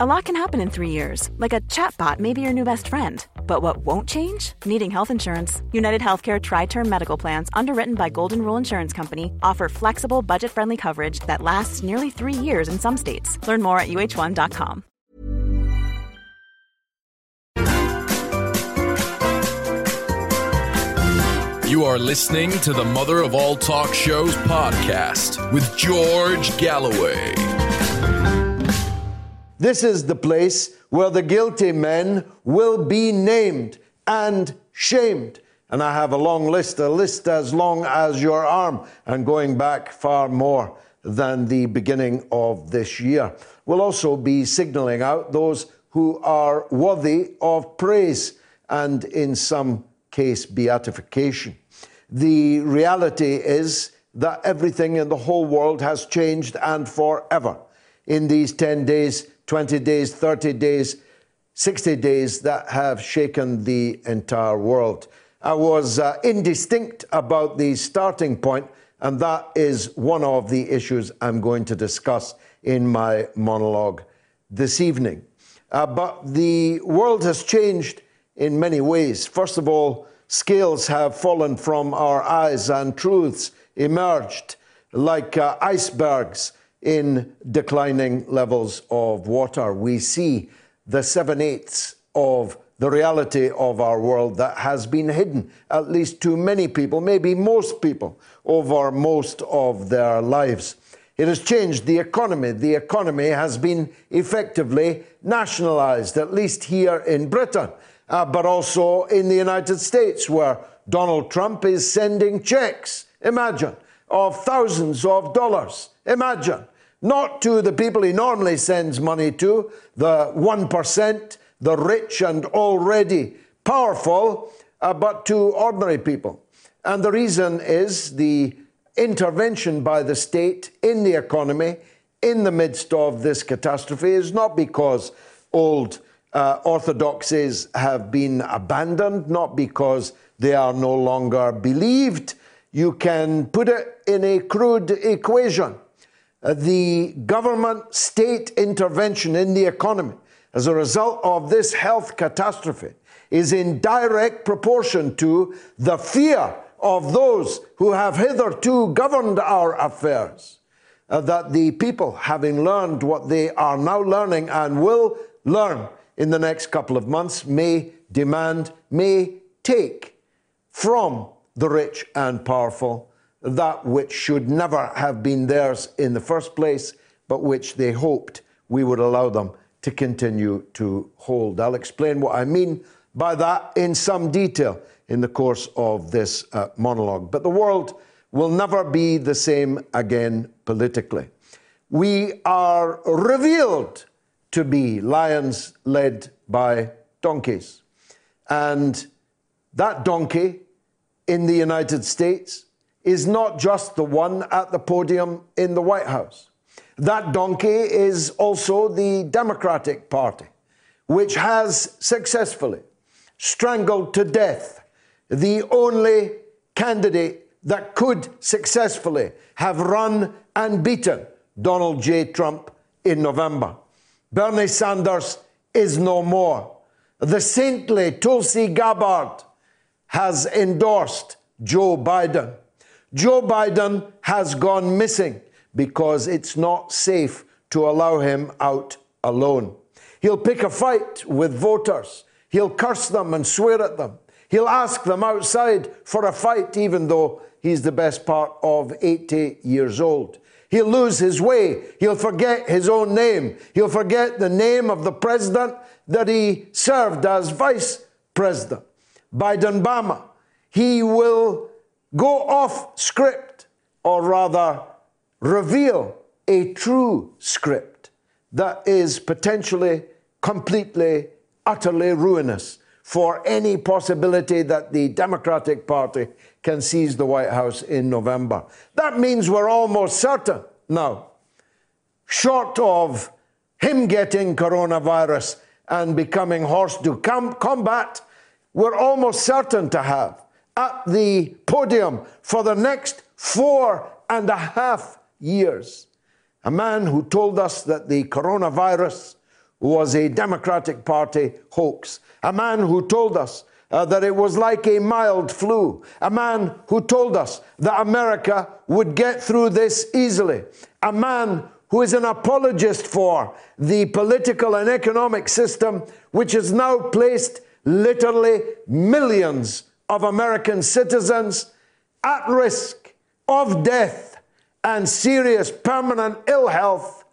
A lot can happen in three years, like a chatbot may be your new best friend. But what won't change? Needing health insurance. United Healthcare Tri Term Medical Plans, underwritten by Golden Rule Insurance Company, offer flexible, budget friendly coverage that lasts nearly three years in some states. Learn more at uhone.com. You are listening to the Mother of All Talk Shows podcast with George Galloway. This is the place where the guilty men will be named and shamed. And I have a long list, a list as long as your arm, and going back far more than the beginning of this year. We'll also be signaling out those who are worthy of praise and, in some case, beatification. The reality is that everything in the whole world has changed and forever in these 10 days 20 days, 30 days, 60 days that have shaken the entire world. I was uh, indistinct about the starting point, and that is one of the issues I'm going to discuss in my monologue this evening. Uh, but the world has changed in many ways. First of all, scales have fallen from our eyes and truths emerged like uh, icebergs in declining levels of water. We see the seven eighths of the reality of our world that has been hidden, at least to many people, maybe most people, over most of their lives. It has changed the economy. The economy has been effectively nationalized, at least here in Britain, uh, but also in the United States, where Donald Trump is sending checks. Imagine of thousands of dollars. Imagine. Not to the people he normally sends money to, the 1%, the rich and already powerful, uh, but to ordinary people. And the reason is the intervention by the state in the economy in the midst of this catastrophe is not because old uh, orthodoxies have been abandoned, not because they are no longer believed, you can put it in a crude equation. Uh, the government state intervention in the economy as a result of this health catastrophe is in direct proportion to the fear of those who have hitherto governed our affairs. Uh, that the people, having learned what they are now learning and will learn in the next couple of months, may demand, may take from the rich and powerful that which should never have been theirs in the first place, but which they hoped we would allow them to continue to hold. I'll explain what I mean by that in some detail in the course of this uh, monologue. But the world will never be the same again politically. We are revealed to be lions led by donkeys. And that donkey in the United States is not just the one at the podium in the White House. That donkey is also the Democratic Party, which has successfully strangled to death the only candidate that could successfully have run and beaten Donald J. Trump in November. Bernie Sanders is no more. The saintly Tulsi Gabbard has endorsed Joe Biden. Joe Biden has gone missing because it's not safe to allow him out alone. He'll pick a fight with voters. He'll curse them and swear at them. He'll ask them outside for a fight, even though he's the best part of 80 years old. He'll lose his way. He'll forget his own name. He'll forget the name of the president that he served as vice president, Biden Bama. He will go off script, or rather, reveal a true script that is potentially completely, utterly ruinous for any possibility that the Democratic Party can seize the White House in November. That means we're almost certain now, short of him getting coronavirus and becoming hors de com- combat, we're almost certain to have at the podium for the next four and a half years. A man who told us that the coronavirus was a Democratic Party hoax. A man who told us uh, that it was like a mild flu. A man who told us that America would get through this easily. A man who is an apologist for the political and economic system which has now placed literally millions of American citizens at risk of death and serious permanent ill health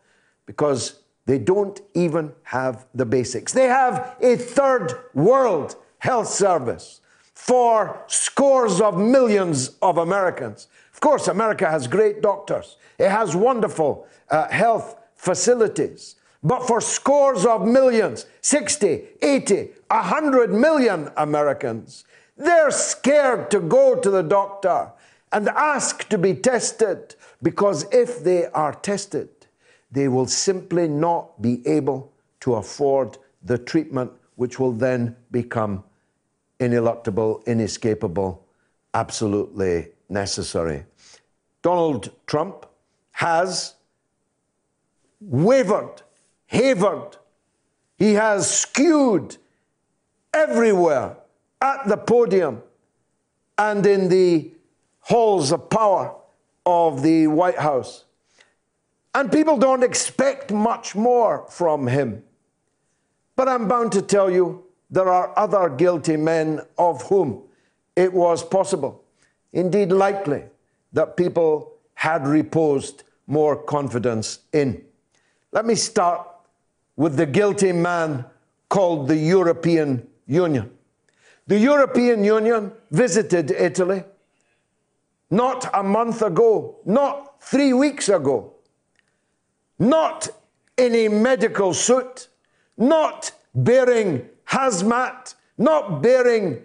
because they don't even have the basics. They have a third world health service for scores of millions of Americans. Of course, America has great doctors, it has wonderful uh, health facilities. But for scores of millions, 60, 80, 100 million Americans, they're scared to go to the doctor and ask to be tested because if they are tested, they will simply not be able to afford the treatment, which will then become ineluctable, inescapable, absolutely necessary. Donald Trump has wavered, havered, he has skewed everywhere at the podium and in the halls of power of the White House. And people don't expect much more from him. But I'm bound to tell you there are other guilty men of whom it was possible, indeed likely, that people had reposed more confidence in. Let me start with the guilty man called the European Union. The European Union visited Italy not a month ago, not three weeks ago, not in a medical suit, not bearing hazmat, not bearing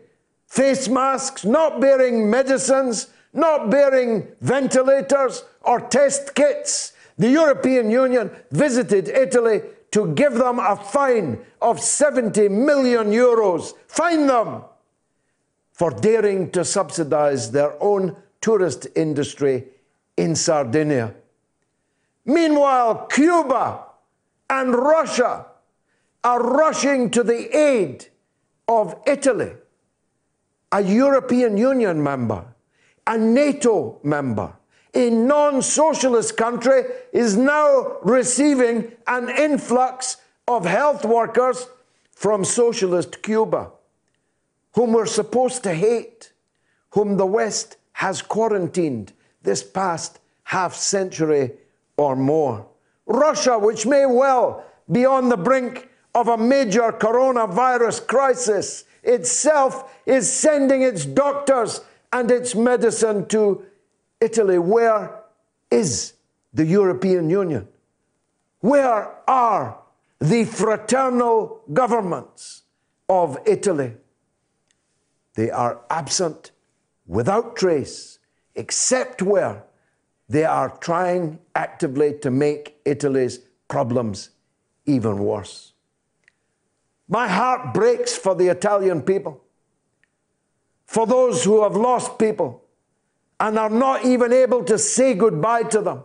face masks, not bearing medicines, not bearing ventilators or test kits. The European Union visited Italy to give them a fine of 70 million euros. Fine them for daring to subsidize their own tourist industry in Sardinia. Meanwhile, Cuba and Russia are rushing to the aid of Italy, a European Union member, a NATO member, a non socialist country is now receiving an influx of health workers from socialist Cuba, whom we're supposed to hate, whom the West has quarantined this past half century or more. Russia, which may well be on the brink of a major coronavirus crisis, itself is sending its doctors and its medicine to Italy. Where is the European Union? Where are the fraternal governments of Italy? They are absent without trace, except where they are trying actively to make Italy's problems even worse. My heart breaks for the Italian people, for those who have lost people and are not even able to say goodbye to them.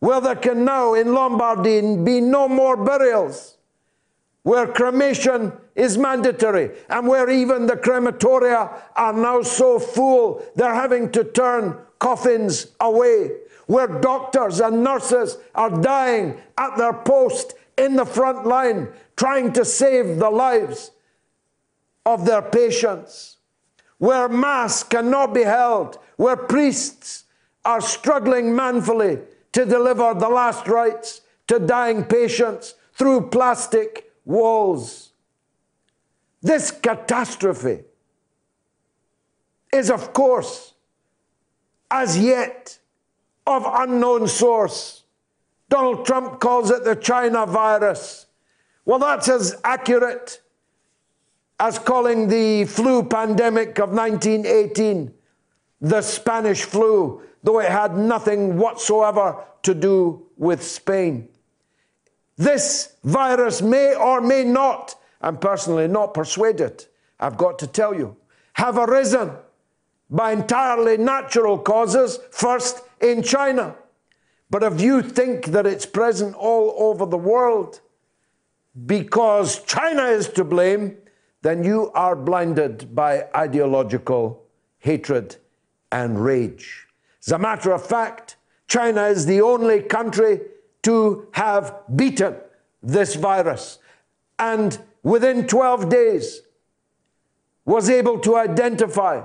Where there can now in Lombardy be no more burials, where cremation is mandatory, and where even the crematoria are now so full they're having to turn coffins away, where doctors and nurses are dying at their post in the front line trying to save the lives of their patients, where Mass cannot be held, where priests are struggling manfully to deliver the last rites to dying patients through plastic walls. This catastrophe is, of course, as yet of unknown source. Donald Trump calls it the China virus. Well, that's as accurate as calling the flu pandemic of 1918 the Spanish flu, though it had nothing whatsoever to do with Spain. This virus may or may not, I'm personally not persuaded, I've got to tell you, have arisen by entirely natural causes, first in China. But if you think that it's present all over the world, because China is to blame, then you are blinded by ideological hatred and rage. As a matter of fact, China is the only country to have beaten this virus. And within 12 days, was able to identify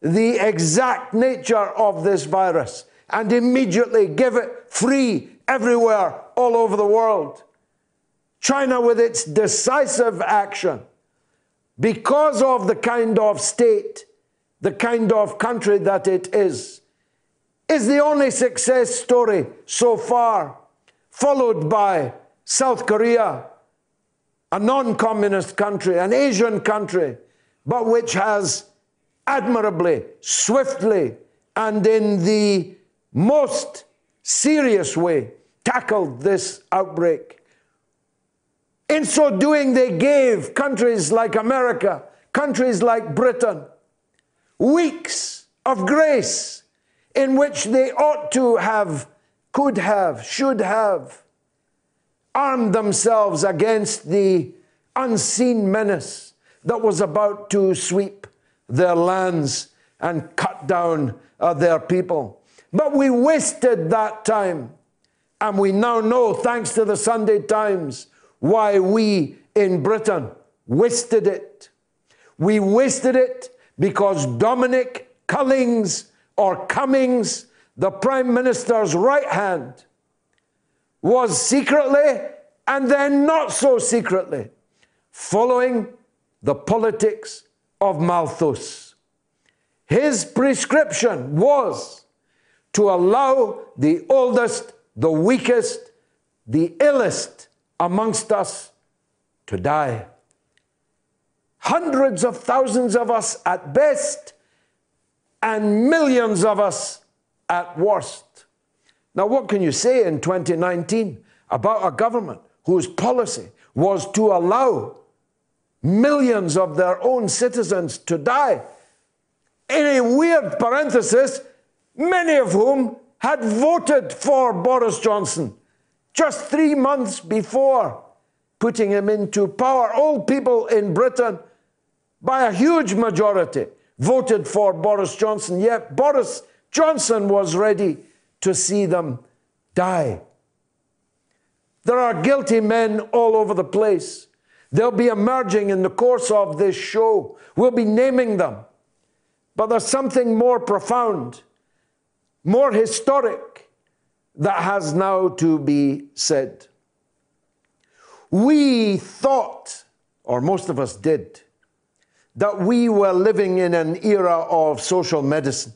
the exact nature of this virus and immediately give it free everywhere, all over the world. China, with its decisive action, because of the kind of state, the kind of country that it is, is the only success story so far, followed by South Korea, a non communist country, an Asian country, but which has admirably, swiftly, and in the most serious way tackled this outbreak. In so doing, they gave countries like America, countries like Britain, weeks of grace in which they ought to have, could have, should have armed themselves against the unseen menace that was about to sweep their lands and cut down uh, their people. But we wasted that time. And we now know, thanks to the Sunday Times, why we in Britain wasted it. We wasted it because Dominic Cullings or Cummings, the Prime Minister's right hand, was secretly and then not so secretly following the politics of Malthus. His prescription was to allow the oldest, the weakest, the illest amongst us to die. Hundreds of thousands of us at best, and millions of us at worst. Now, what can you say in 2019 about a government whose policy was to allow millions of their own citizens to die? In a weird parenthesis, many of whom had voted for Boris Johnson just three months before putting him into power. All people in Britain, by a huge majority, voted for Boris Johnson, yet Boris Johnson was ready to see them die. There are guilty men all over the place. They'll be emerging in the course of this show. We'll be naming them. But there's something more profound, more historic that has now to be said. We thought, or most of us did, that we were living in an era of social medicine.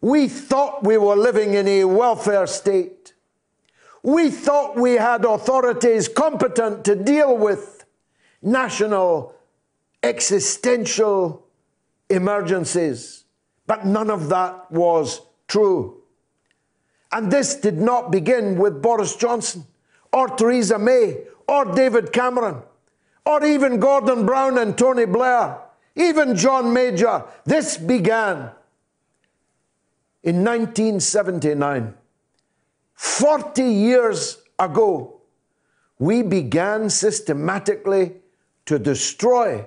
We thought we were living in a welfare state. We thought we had authorities competent to deal with national existential emergencies. But none of that was true. And this did not begin with Boris Johnson or Theresa May or David Cameron or even Gordon Brown and Tony Blair, even John Major. This began in 1979. 40 years ago, we began systematically to destroy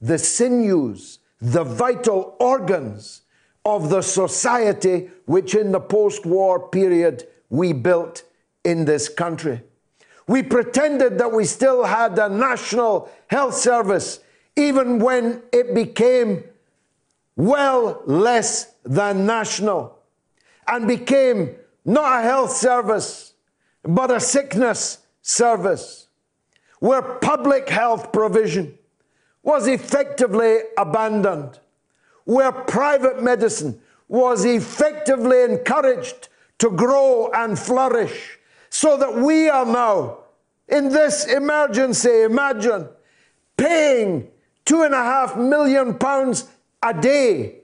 the sinews, the vital organs of the society which in the post war period we built in this country. We pretended that we still had a national health service, even when it became well less than national and became not a health service, but a sickness service, where public health provision was effectively abandoned, where private medicine was effectively encouraged to grow and flourish, so that we are now, in this emergency, imagine, paying two and a half million pounds a day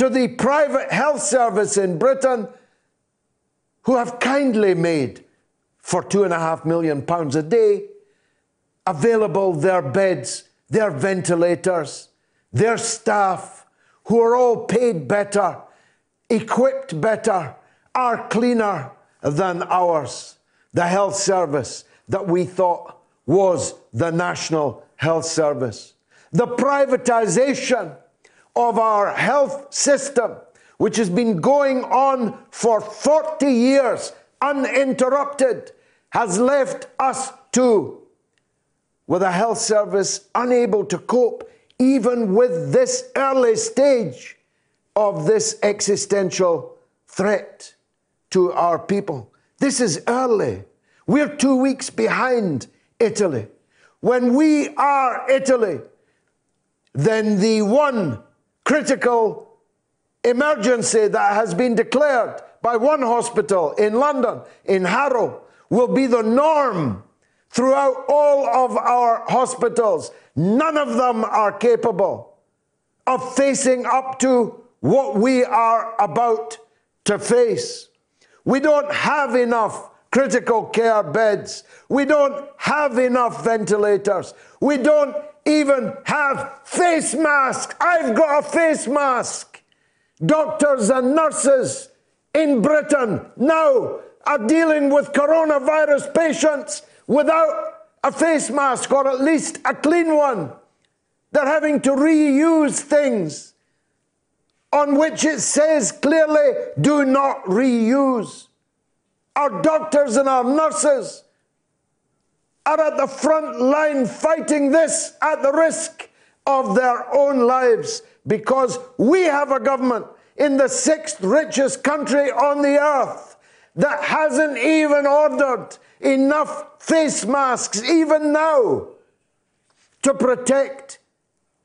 to the private health service in Britain, who have kindly made for two and a half million pounds a day available their beds their ventilators, their staff, who are all paid better, equipped better, are cleaner than ours. The health service that we thought was the National Health Service. The privatization of our health system, which has been going on for 40 years uninterrupted, has left us too with a health service unable to cope even with this early stage of this existential threat to our people. This is early. We're two weeks behind Italy. When we are Italy, then the one critical emergency that has been declared by one hospital in London, in Harrow, will be the norm throughout all of our hospitals. None of them are capable of facing up to what we are about to face. We don't have enough critical care beds. We don't have enough ventilators. We don't even have face masks. I've got a face mask. Doctors and nurses in Britain now are dealing with coronavirus patients without a face mask or at least a clean one. They're having to reuse things on which it says clearly do not reuse. Our doctors and our nurses are at the front line fighting this at the risk of their own lives because we have a government in the sixth richest country on the earth that hasn't even ordered enough face masks, even now, to protect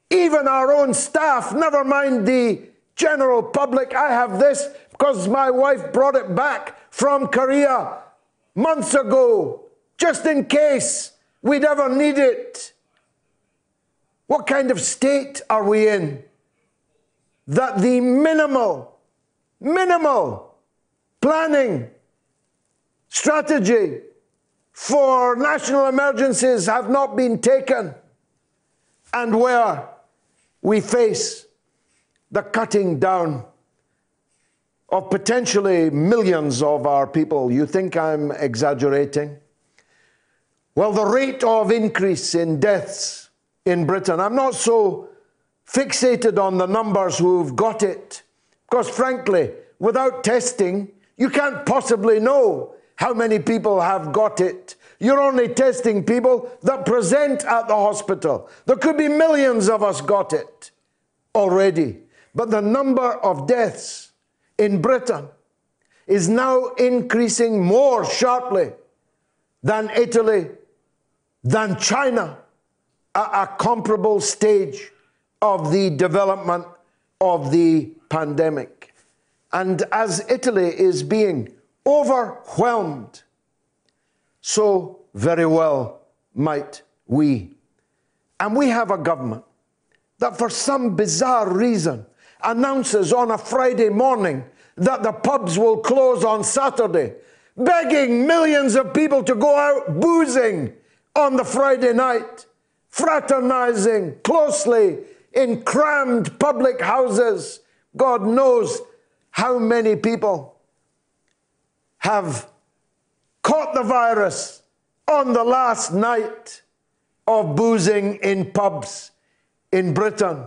even our own staff, never mind the general public. I have this because my wife brought it back from Korea months ago, just in case we'd ever need it. What kind of state are we in? that the minimal, minimal planning strategy for national emergencies have not been taken, and where we face the cutting down of potentially millions of our people. You think I'm exaggerating? Well, the rate of increase in deaths in Britain, I'm not so fixated on the numbers who've got it. Because frankly, without testing, you can't possibly know how many people have got it. You're only testing people that present at the hospital. There could be millions of us got it already. But the number of deaths in Britain is now increasing more sharply than Italy, than China at a comparable stage of the development of the pandemic. And as Italy is being overwhelmed, so very well might we. And we have a government that, for some bizarre reason, announces on a Friday morning that the pubs will close on Saturday, begging millions of people to go out boozing on the Friday night, fraternizing closely in crammed public houses. God knows how many people have caught the virus on the last night of boozing in pubs in Britain.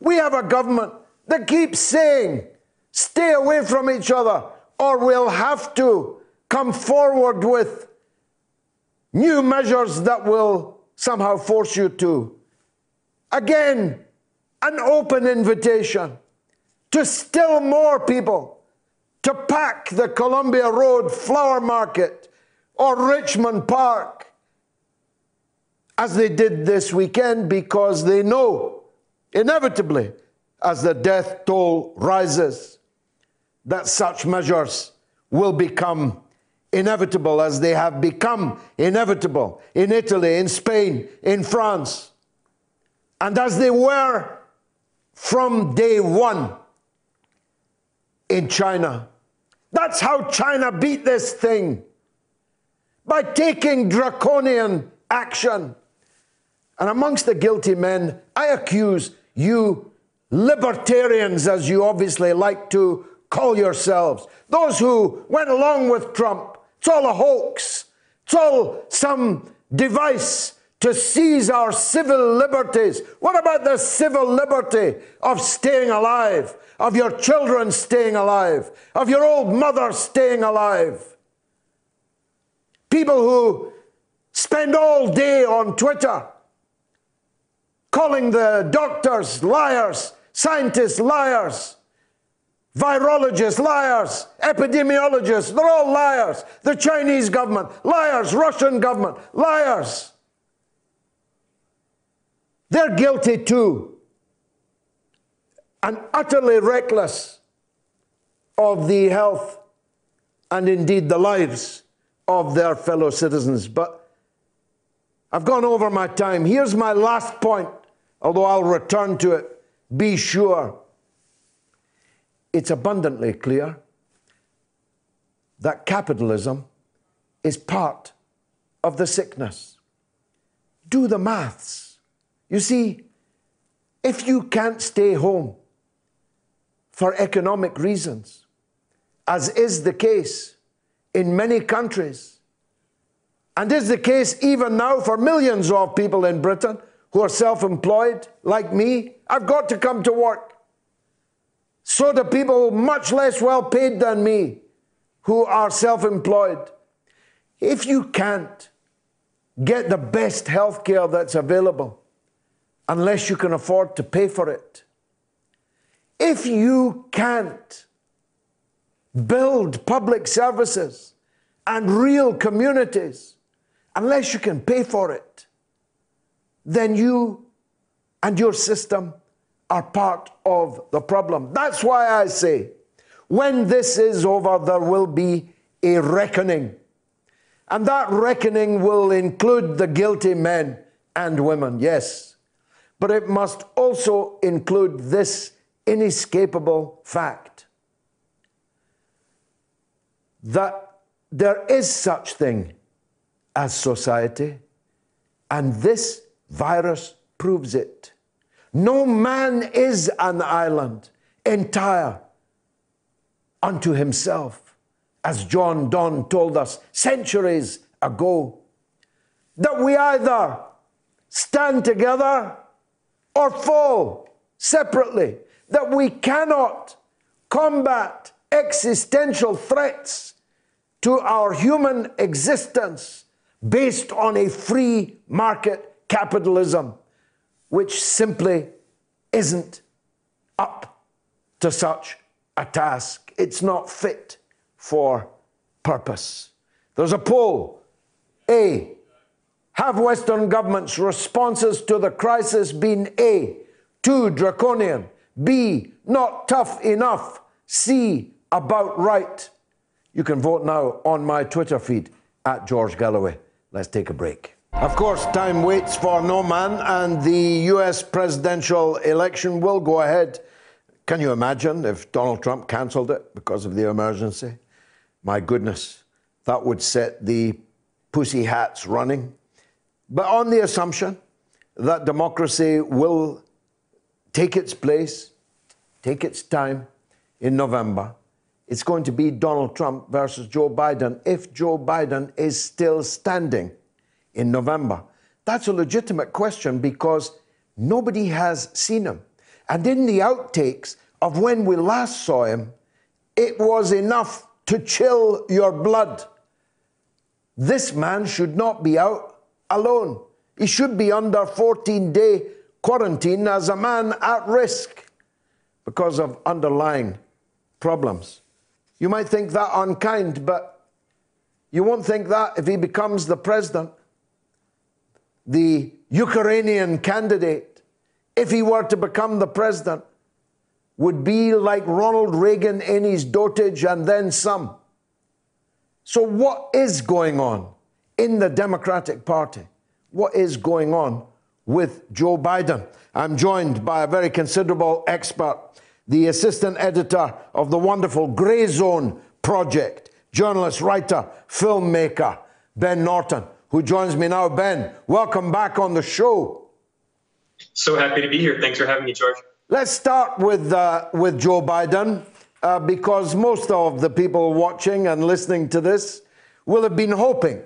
We have a government that keeps saying, stay away from each other, or we'll have to come forward with new measures that will somehow force you to. Again, an open invitation to still more people to pack the Columbia Road Flower Market or Richmond Park as they did this weekend because they know inevitably as the death toll rises that such measures will become inevitable as they have become inevitable in Italy, in Spain, in France, and as they were from day one in China. That's how China beat this thing by taking draconian action. And amongst the guilty men, I accuse you libertarians, as you obviously like to call yourselves, those who went along with Trump. It's all a hoax, it's all some device to seize our civil liberties. What about the civil liberty of staying alive, of your children staying alive, of your old mother staying alive? People who spend all day on Twitter calling the doctors liars, scientists liars, virologists liars, epidemiologists, they're all liars. The Chinese government, liars, Russian government, liars. They're guilty too. And utterly reckless of the health and indeed the lives of their fellow citizens. But I've gone over my time. Here's my last point, although I'll return to it. Be sure. It's abundantly clear that capitalism is part of the sickness. Do the maths. You see, if you can't stay home for economic reasons, as is the case in many countries, and is the case even now for millions of people in Britain who are self employed, like me, I've got to come to work. So do people much less well paid than me who are self employed. If you can't get the best health care that's available, unless you can afford to pay for it. If you can't build public services and real communities unless you can pay for it, then you and your system are part of the problem. That's why I say, when this is over, there will be a reckoning. And that reckoning will include the guilty men and women, yes. But it must also include this inescapable fact that there is such thing as society, and this virus proves it. No man is an island entire unto himself, as John Donne told us centuries ago. That we either stand together or fall separately, that we cannot combat existential threats to our human existence based on a free market capitalism, which simply isn't up to such a task. It's not fit for purpose. There's a poll. A. Have Western governments' responses to the crisis been A, too draconian, B, not tough enough, C, about right? You can vote now on my Twitter feed at George Galloway. Let's take a break. Of course, time waits for no man, and the US presidential election will go ahead. Can you imagine if Donald Trump cancelled it because of the emergency? My goodness, that would set the pussy hats running. But on the assumption that democracy will take its place, take its time in November, it's going to be Donald Trump versus Joe Biden if Joe Biden is still standing in November. That's a legitimate question because nobody has seen him. And in the outtakes of when we last saw him, it was enough to chill your blood. This man should not be out alone. He should be under 14 day quarantine as a man at risk because of underlying problems. You might think that unkind, but you won't think that if he becomes the president. The Ukrainian candidate, if he were to become the president, would be like Ronald Reagan in his dotage and then some. So, what is going on? in the Democratic Party. What is going on with Joe Biden? I'm joined by a very considerable expert, the assistant editor of the wonderful Grayzone Project, journalist, writer, filmmaker, Ben Norton, who joins me now. Ben, welcome back on the show. So happy to be here. Thanks for having me, George. Let's start with, uh, with Joe Biden, uh, because most of the people watching and listening to this will have been hoping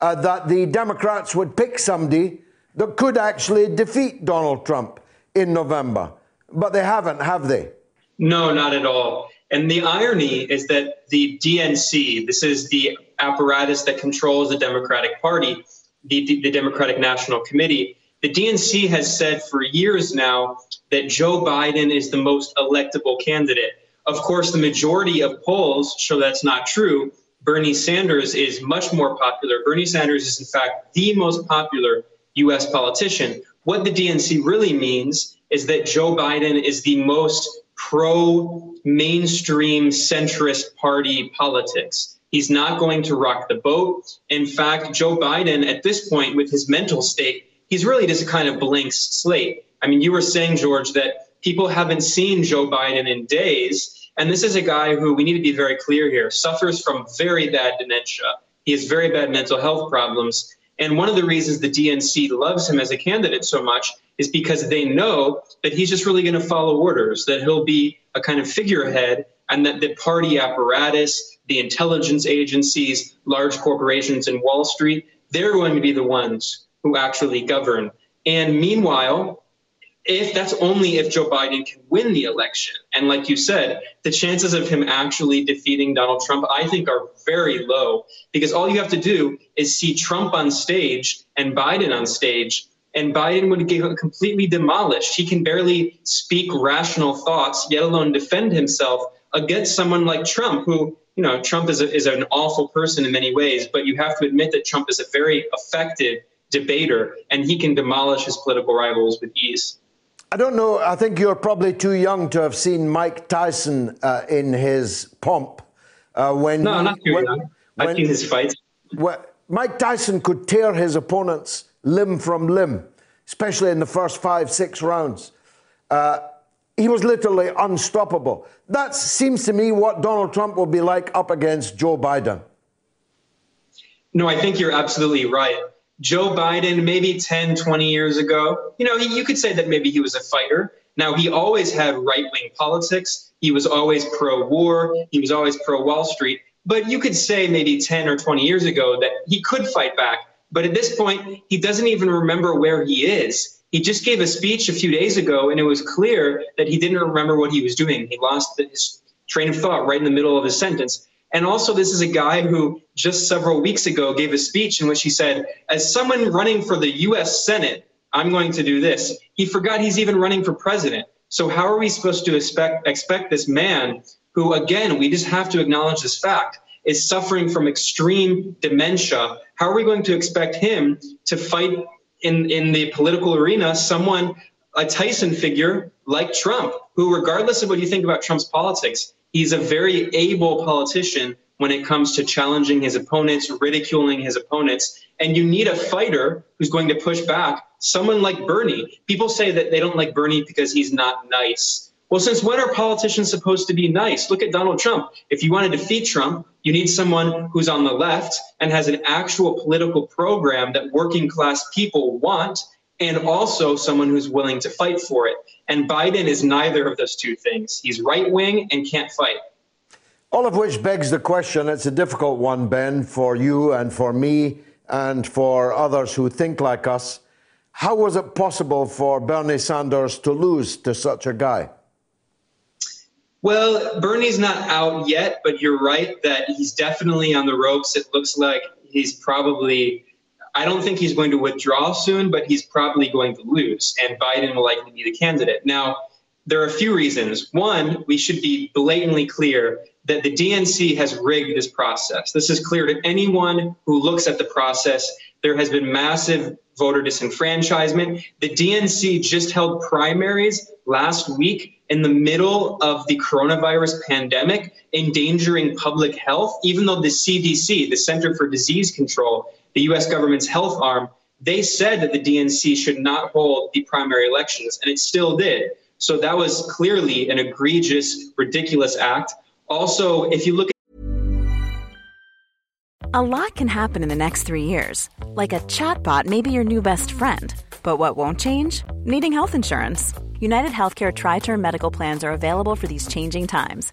uh, that the Democrats would pick somebody that could actually defeat Donald Trump in November. But they haven't, have they? No, not at all. And the irony is that the DNC, this is the apparatus that controls the Democratic Party, the, the Democratic National Committee, the DNC has said for years now that Joe Biden is the most electable candidate. Of course, the majority of polls show that's not true. Bernie Sanders is much more popular. Bernie Sanders is, in fact, the most popular US politician. What the DNC really means is that Joe Biden is the most pro mainstream centrist party politics. He's not going to rock the boat. In fact, Joe Biden, at this point, with his mental state, he's really just a kind of blank slate. I mean, you were saying, George, that people haven't seen Joe Biden in days. And this is a guy who, we need to be very clear here, suffers from very bad dementia. He has very bad mental health problems. And one of the reasons the DNC loves him as a candidate so much is because they know that he's just really going to follow orders, that he'll be a kind of figurehead, and that the party apparatus, the intelligence agencies, large corporations, and Wall Street, they're going to be the ones who actually govern. And meanwhile, if that's only if Joe Biden can win the election. And like you said, the chances of him actually defeating Donald Trump, I think, are very low because all you have to do is see Trump on stage and Biden on stage, and Biden would get completely demolished. He can barely speak rational thoughts, yet alone defend himself against someone like Trump, who, you know, Trump is, a, is an awful person in many ways, but you have to admit that Trump is a very effective debater and he can demolish his political rivals with ease. I don't know. I think you're probably too young to have seen Mike Tyson uh, in his pomp. Uh, when no, not too when, young. I've when, seen his fights. When, Mike Tyson could tear his opponents limb from limb, especially in the first five, six rounds. Uh, he was literally unstoppable. That seems to me what Donald Trump will be like up against Joe Biden. No, I think you're absolutely right. Joe Biden, maybe 10, 20 years ago, you know, you could say that maybe he was a fighter. Now, he always had right wing politics. He was always pro war. He was always pro Wall Street. But you could say maybe 10 or 20 years ago that he could fight back. But at this point, he doesn't even remember where he is. He just gave a speech a few days ago, and it was clear that he didn't remember what he was doing. He lost his train of thought right in the middle of his sentence. And also, this is a guy who just several weeks ago gave a speech in which he said, as someone running for the US Senate, I'm going to do this. He forgot he's even running for president. So, how are we supposed to expect, expect this man, who, again, we just have to acknowledge this fact, is suffering from extreme dementia? How are we going to expect him to fight in, in the political arena someone, a Tyson figure like Trump, who, regardless of what you think about Trump's politics, he's a very able politician when it comes to challenging his opponents, ridiculing his opponents. And you need a fighter who's going to push back. Someone like Bernie. People say that they don't like Bernie because he's not nice. Well, since when are politicians supposed to be nice? Look at Donald Trump. If you want to defeat Trump, you need someone who's on the left and has an actual political program that working class people want and also someone who's willing to fight for it. And Biden is neither of those two things. He's right wing and can't fight. All of which begs the question it's a difficult one, Ben, for you and for me and for others who think like us. How was it possible for Bernie Sanders to lose to such a guy? Well, Bernie's not out yet, but you're right that he's definitely on the ropes. It looks like he's probably I don't think he's going to withdraw soon, but he's probably going to lose, and Biden will likely be the candidate. Now, there are a few reasons. One, we should be blatantly clear that the DNC has rigged this process. This is clear to anyone who looks at the process. There has been massive voter disenfranchisement. The DNC just held primaries last week in the middle of the coronavirus pandemic, endangering public health, even though the CDC, the Center for Disease Control, the US government's health arm, they said that the DNC should not hold the primary elections, and it still did. So that was clearly an egregious, ridiculous act. Also, if you look at a lot can happen in the next three years. Like a chatbot may be your new best friend. But what won't change? Needing health insurance. United Healthcare Tri Term Medical Plans are available for these changing times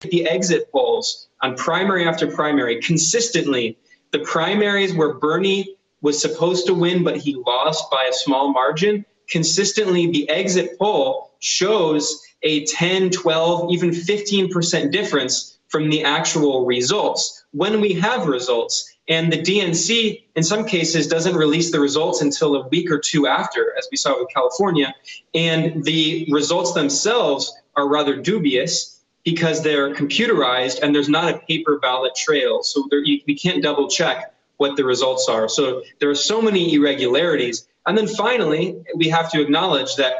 The exit polls on primary after primary consistently, the primaries where Bernie was supposed to win, but he lost by a small margin. Consistently, the exit poll shows a 10, 12, even 15% difference from the actual results when we have results. And the DNC, in some cases, doesn't release the results until a week or two after, as we saw with California. And the results themselves are rather dubious because they're computerized and there's not a paper ballot trail. So there, you, we can't double check what the results are. So there are so many irregularities. And then finally, we have to acknowledge that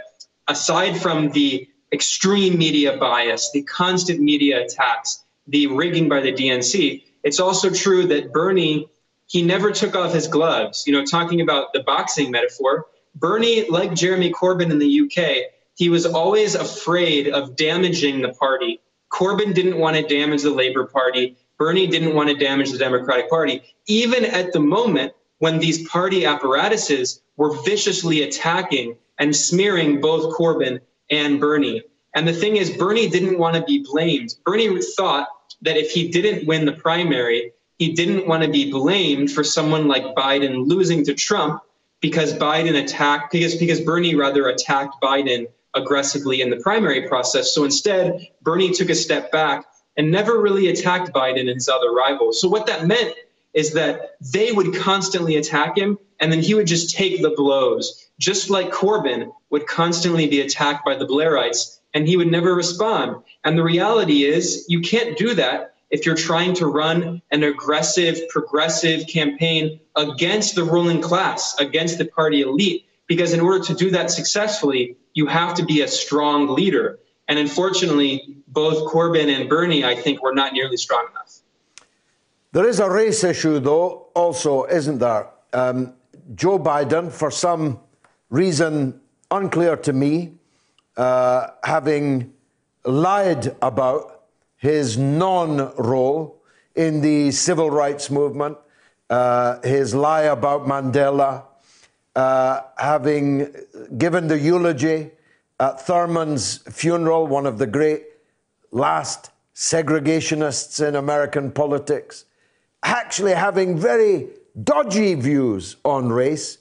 aside from the extreme media bias, the constant media attacks, the rigging by the DNC, it's also true that Bernie, he never took off his gloves. You know, talking about the boxing metaphor, Bernie, like Jeremy Corbyn in the UK, he was always afraid of damaging the party. Corbyn didn't want to damage the Labour Party. Bernie didn't want to damage the Democratic Party, even at the moment when these party apparatuses were viciously attacking and smearing both Corbyn and Bernie. And the thing is, Bernie didn't want to be blamed. Bernie thought that if he didn't win the primary, he didn't want to be blamed for someone like Biden losing to Trump because Biden attacked, because, because Bernie rather attacked Biden aggressively in the primary process. So instead, Bernie took a step back and never really attacked Biden and his other rivals. So what that meant is that they would constantly attack him and then he would just take the blows, just like Corbyn would constantly be attacked by the Blairites and he would never respond. And the reality is, you can't do that if you're trying to run an aggressive, progressive campaign against the ruling class, against the party elite, because in order to do that successfully, you have to be a strong leader. And unfortunately, both Corbyn and Bernie, I think, were not nearly strong enough. There is a race issue, though, also, isn't there? Um, Joe Biden, for some reason unclear to me, uh, having lied about his non role in the civil rights movement, uh, his lie about Mandela, uh, having given the eulogy at Thurmond's funeral, one of the great last segregationists in American politics, actually having very dodgy views on race,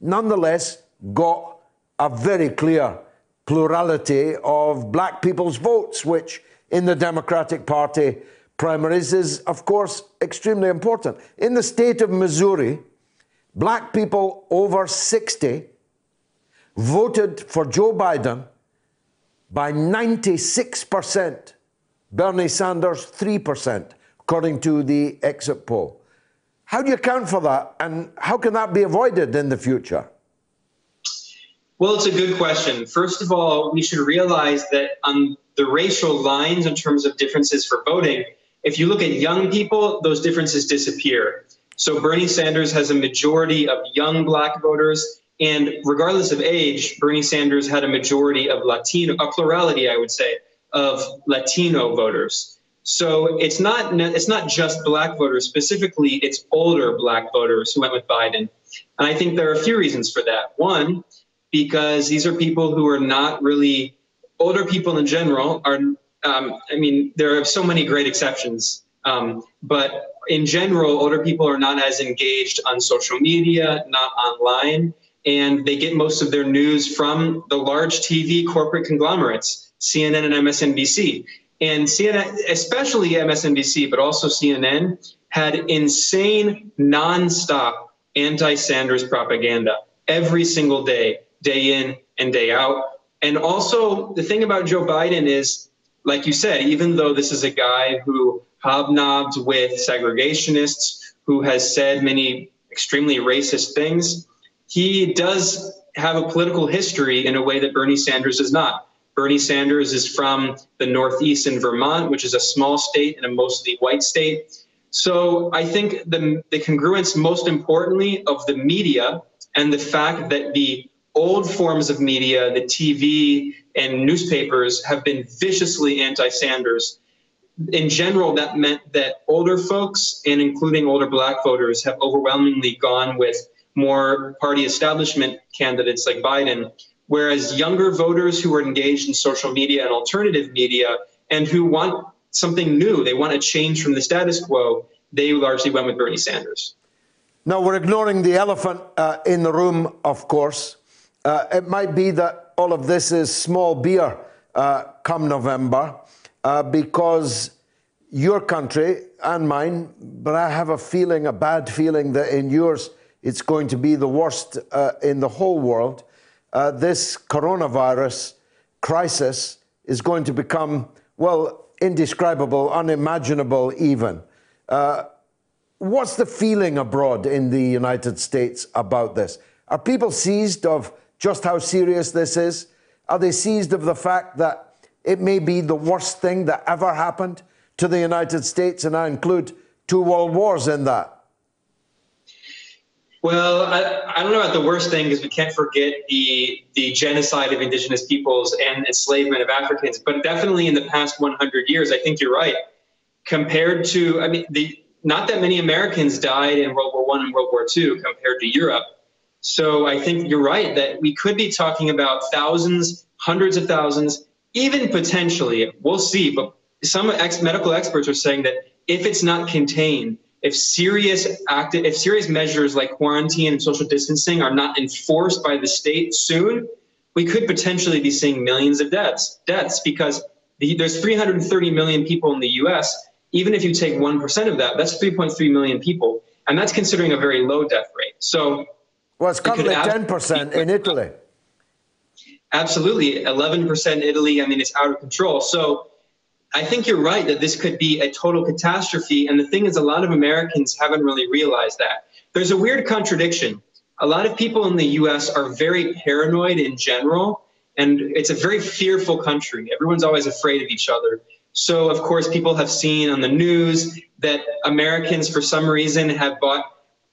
nonetheless got a very clear plurality of black people's votes, which in the Democratic Party primaries is, of course, extremely important. In the state of Missouri, black people over 60 voted for Joe Biden by 96%. Bernie Sanders, 3%, according to the exit poll. How do you account for that, and how can that be avoided in the future? Well, it's a good question. First of all, we should realize that on the racial lines, in terms of differences for voting, if you look at young people, those differences disappear. So Bernie Sanders has a majority of young black voters and regardless of age, Bernie Sanders had a majority of Latino, a plurality, I would say, of Latino voters. So it's not it's not just black voters. Specifically, it's older black voters who went with Biden, and I think there are a few reasons for that. One, because these are people who are not really older people in general are. Um, I mean, there are so many great exceptions, um, but in general, older people are not as engaged on social media, not online, and they get most of their news from the large TV corporate conglomerates, CNN and MSNBC. And CNN, especially MSNBC, but also CNN, had insane, nonstop anti Sanders propaganda every single day. day in and day out. And also, the thing about Joe Biden is, like you said, even though this is a guy who hobnobbed with segregationists, who has said many extremely racist things, he does have a political history in a way that Bernie Sanders does not. Bernie Sanders is from the Northeast in Vermont, which is a small state and a mostly white state. So I think the, the congruence, most importantly, of the media and the fact that the old forms of media, the TV and newspapers, have been viciously anti Sanders. In general, that meant that older folks, and including older black voters, have overwhelmingly gone with more party establishment candidates like Biden, whereas younger voters who are engaged in social media and alternative media and who want something new, they want a change from the status quo, they largely went with Bernie Sanders. Now, we're ignoring the elephant uh, in the room, of course. Uh, it might be that all of this is small beer uh, come November uh, because your country and mine, but I have a feeling, a bad feeling, that in yours it's going to be the worst uh, in the whole world. Uh, this coronavirus crisis is going to become, well, indescribable, unimaginable even. Uh, what's the feeling abroad in the United States about this? Are people seized of just how serious this is? Are they seized of the fact that it may be the worst thing that ever happened to the United States? And I include two world wars in that. Well, I, I, don't know about the worst thing because we can't forget the the genocide of indigenous peoples and enslavement of Africans. But definitely in the past 100 years, I think you're right. Compared to, I mean, the not that many Americans died in World War One and World War Two compared to Europe. So I think you're right that we could be talking about thousands, hundreds of thousands, even potentially. We'll see. But some ex- medical experts are saying that if it's not contained if serious active, if serious measures like quarantine and social distancing are not enforced by the state soon, we could potentially be seeing millions of deaths. Deaths because the, there's 330 million people in the U.S. Even if you take one percent of that, that's 3.3 million people, and that's considering a very low death rate. So, well, it's currently 10 percent in Italy. Absolutely, 11 percent Italy. I mean, it's out of control. So I think you're right that this could be a total catastrophe. And the thing is, a lot of Americans haven't really realized that. There's a weird contradiction. A lot of people in the US are very paranoid in general, and it's a very fearful country. Everyone's always afraid of each other. So, of course, people have seen on the news that Americans, for some reason, have bought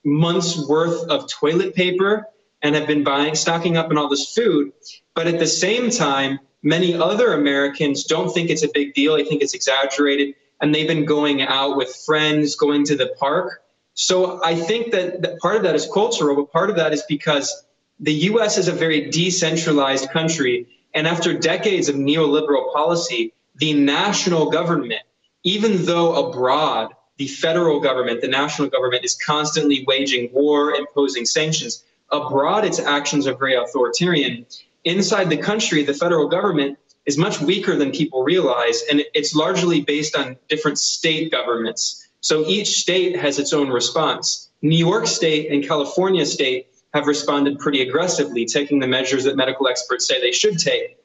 months worth of toilet paper and have been buying, stocking up on all this food. But at the same time, Many other Americans don't think it's a big deal. They think it's exaggerated. And they've been going out with friends, going to the park. So I think that, that part of that is cultural, but part of that is because the US is a very decentralized country. And after decades of neoliberal policy, the national government, even though abroad, the federal government, the national government is constantly waging war, imposing sanctions, abroad its actions are very authoritarian inside the country, the federal government is much weaker than people realize, and it's largely based on different state governments. So each state has its own response. New York State and California State have responded pretty aggressively, taking the measures that medical experts say they should take.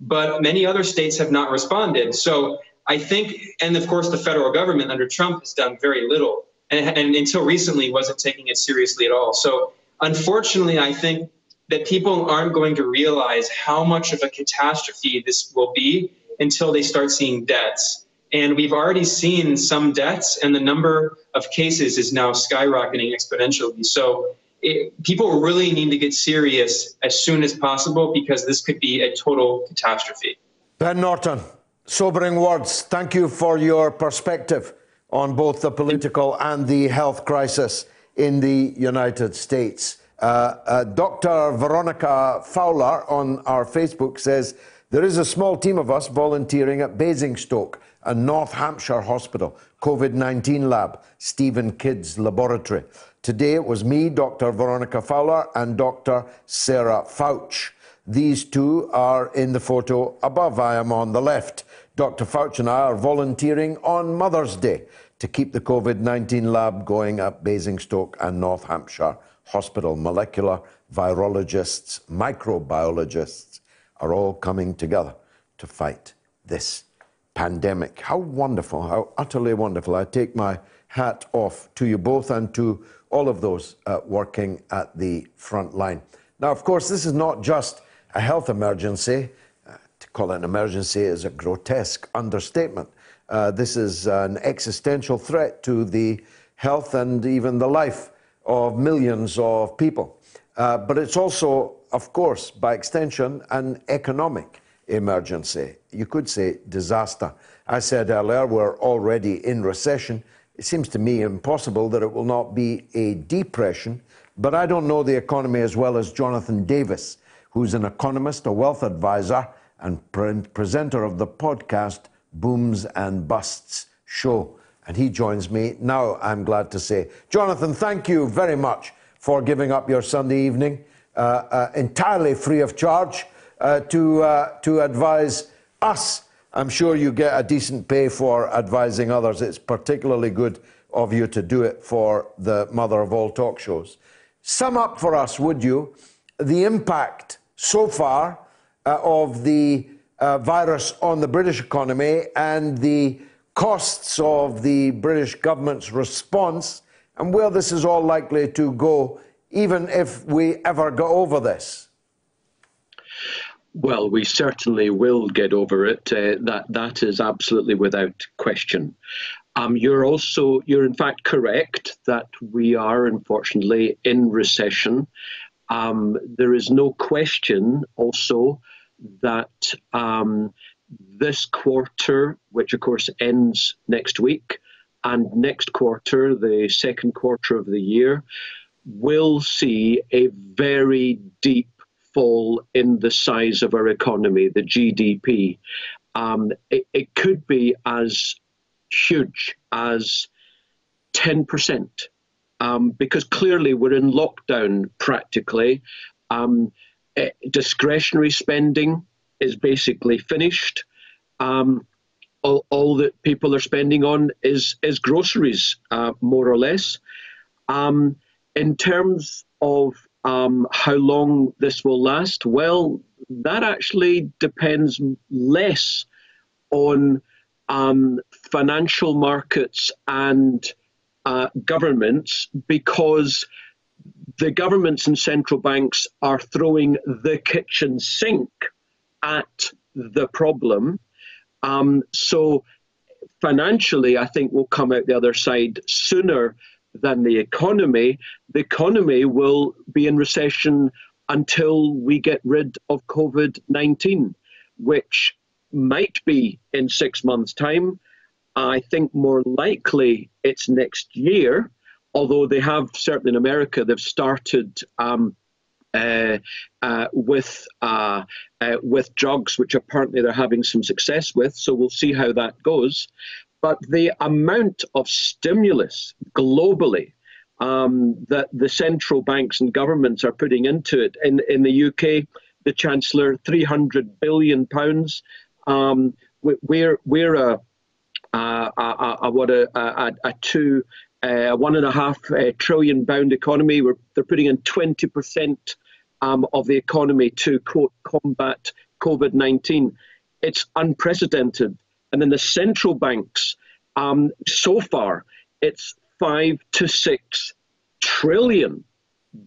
But many other states have not responded. So I think, and of course, the federal government under Trump has done very little, and, and until recently wasn't taking it seriously at all. So unfortunately, I think that people aren't going to realize how much of a catastrophe this will be until they start seeing deaths. And we've already seen some deaths, and the number of cases is now skyrocketing exponentially. So it, people really need to get serious as soon as possible because this could be a total catastrophe. Ben Norton, sobering words. Thank you for your perspective on both the political and the health crisis in the United States. Uh, uh, Dr. Veronica Fowler on our Facebook says there is a small team of us volunteering at Basingstoke, a North Hampshire hospital, COVID 19 lab, Stephen Kidd's laboratory. Today it was me, Dr. Veronica Fowler, and Dr. Sarah Fauch. These two are in the photo above. I am on the left. Dr. Fauch and I are volunteering on Mother's Day to keep the COVID 19 lab going at Basingstoke and North Hampshire Hospital. Molecular virologists, microbiologists are all coming together to fight this pandemic. How wonderful, how utterly wonderful. I take my hat off to you both and to all of those uh, working at the front line. Now, of course, this is not just a health emergency. Uh, to call it an emergency is a grotesque understatement. Uh, this is an existential threat to the health and even the life of millions of people. Uh, but it's also, of course, by extension, an economic emergency. You could say disaster. I said earlier, we're already in recession. It seems to me impossible that it will not be a depression, but I don't know the economy as well as Jonathan Davies, who's an economist, a wealth advisor, and pre- presenter of the podcast Booms and Busts show. And he joins me now, I'm glad to say. Jonathan, thank you very much for giving up your Sunday evening uh, uh, entirely free of charge uh, to, uh, to advise us. I'm sure you get a decent pay for advising others. It's particularly good of you to do it for the mother of all talk shows. Sum up for us, would you, the impact so far uh, of the uh, virus on the British economy and the costs of the British government's response and where this is all likely to go, even if we ever go over this? Well, we certainly will get over it. Uh, that that is absolutely without question. Um, you're also you're in fact correct that we are unfortunately in recession. Um, there is no question also that um, this quarter, which of course ends next week, and next quarter, the second quarter of the year, will see a very deep fall in the size of our economy, the GDP. Um, it, it, could be as huge as 10%, um, because clearly we're in lockdown practically. Um, eh, discretionary spending is basically finished. Um, all, all, that people are spending on is, is groceries, uh, more or less. Um, in terms of um, how long this will last? Well, that actually depends less on um, financial markets and uh, governments because the governments and central banks are throwing the kitchen sink at the problem. Um, so financially, I think we'll come out the other side sooner than the economy, the economy will be in recession until we get rid of COVID 19, which might be in six months' time. I think more likely it's next year, although they have, certainly in America, they've started. Um, with uh, uh with drugs, which apparently they're having some success with. So we'll see how that goes. But the amount of stimulus globally um, that the central banks and governments are putting into it in, in the UK, the Chancellor, 300 billion pounds. Um, we're, we're a, a, a, a what a, a, a two, uh, one and a half uh, trillion pound economy. We're, they're putting in 20% um, of the economy to quote, combat COVID 19. It's unprecedented. And then the central banks, um, so far, it's five to six trillion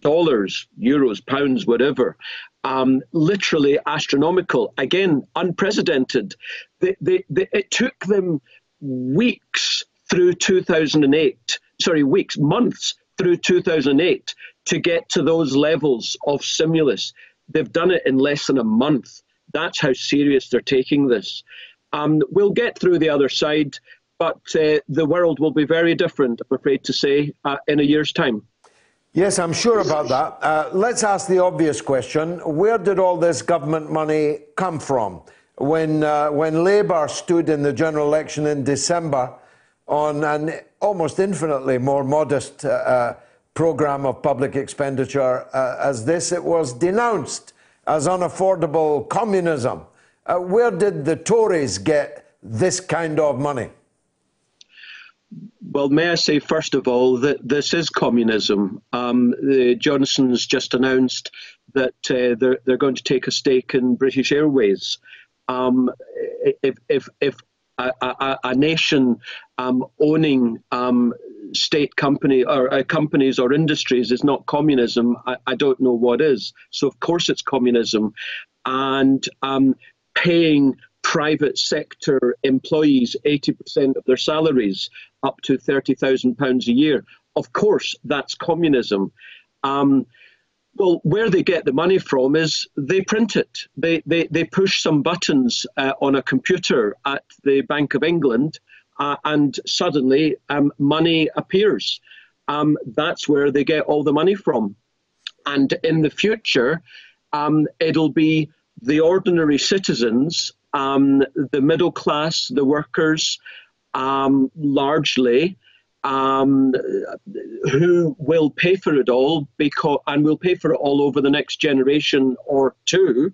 dollars, euros, pounds, whatever. Um, literally astronomical. Again, unprecedented. They, they, they, it took them weeks through 2008, sorry, weeks, months through 2008 to get to those levels of stimulus. They've done it in less than a month. That's how serious they're taking this. Um, we'll get through the other side, but uh, the world will be very different, I'm afraid to say, uh, in a year's time. Yes, I'm sure about that. Uh, let's ask the obvious question Where did all this government money come from? When, uh, when Labour stood in the general election in December on an almost infinitely more modest uh, uh, programme of public expenditure as this, it was denounced as unaffordable communism. Uh, where did the Tories get this kind of money? Well, may I say, first of all, that this is communism. Um, the Johnsons just announced that uh, they're, they're going to take a stake in British Airways. Um, if, if, if a, a, a nation um, owning um, state company or uh, companies or industries is not communism, I, I, don't know what is. So of course it's communism, and um, paying private sector employees 80% of their salaries up to £30,000 a year. Of course, that's communism. Um, well, where they get the money from is they print it. They, they, they push some buttons uh, on a computer at the Bank of England, uh, and suddenly um, money appears. Um, that's where they get all the money from. And in the future, um, it'll be the ordinary citizens, um, the middle class, the workers, um, largely, um, who will pay for it all because and will pay for it all over the next generation or two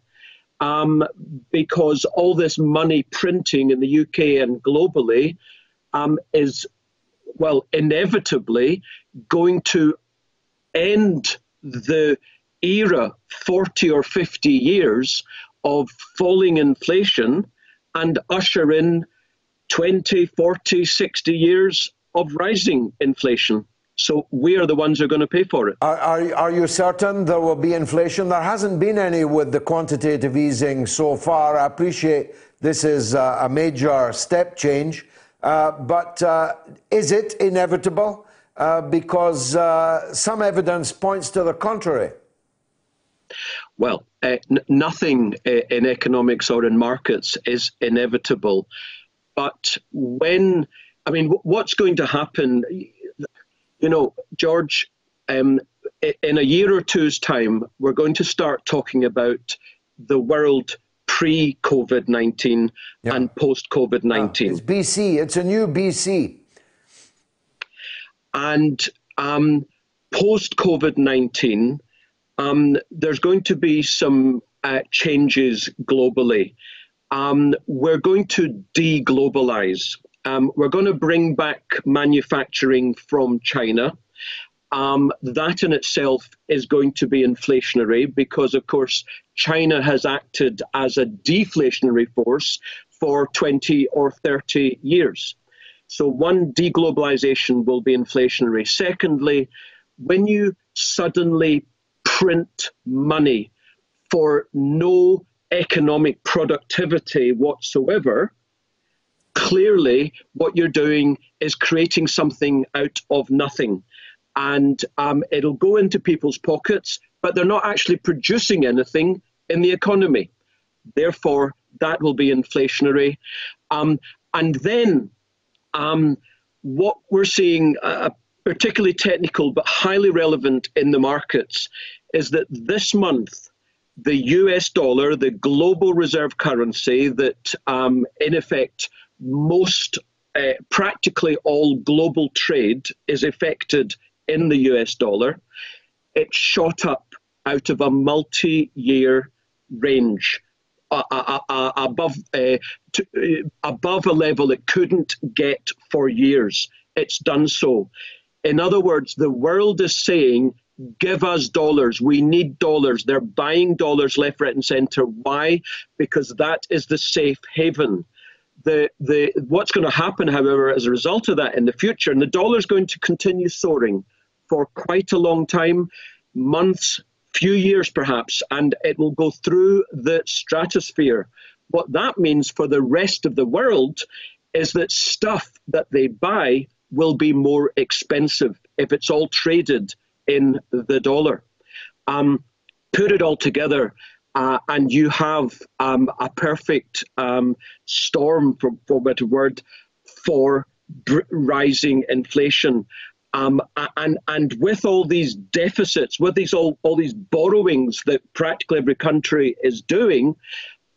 um, because all this money printing in the UK and globally um, is well inevitably going to end the era 40 or 50 years of falling inflation and usher in 20, 40, 60 years of rising inflation. So we are the ones who are going to pay for it. Are, are, are, you certain there will be inflation? There hasn't been any with the quantitative easing so far. I appreciate this is a major step change, uh, but uh, is it inevitable? Uh, because uh, some evidence points to the contrary. Well, uh, n- nothing uh, in economics or in markets is inevitable. But when I mean, what's going to happen? You know, George, um, in a year or two's time, we're going to start talking about the world pre COVID 19 yeah. and post COVID 19. Yeah, it's BC, it's a new BC. And um, post COVID 19, um, there's going to be some uh, changes globally. Um, we're going to deglobalize. Um, we're going to bring back manufacturing from China. Um, that in itself is going to be inflationary because, of course, China has acted as a deflationary force for 20 or 30 years. So, one, deglobalization will be inflationary. Secondly, when you suddenly print money for no economic productivity whatsoever, clearly what you're doing is creating something out of nothing. And um, it'll go into people's pockets, but they're not actually producing anything in the economy. Therefore, that will be inflationary. Um, and then um, what we're seeing, uh, particularly technical but highly relevant in the markets, is that this month, the US dollar, the global reserve currency that um, in effect most, uh, practically all global trade is affected in the US dollar, it shot up out of a multi year range. Uh, uh, uh, above to, above a level it couldn't get for years. It's done so. In other words, the world is saying give us dollars. We need dollars. They're buying dollars left, right, and center. Why? Because that is the safe haven. The, the, what's going to happen, however, as a result of that in the future, and the dollar is going to continue soaring for quite a long time, months, few years perhaps, and it will go through the stratosphere. What that means for the rest of the world is that stuff that they buy will be more expensive if it's all traded in the dollar. Um, put it all together, uh, and you have um, a perfect um, storm, for, for a better word, for rising inflation. Um, and and with all these deficits, with these all, all these borrowings that practically every country is doing,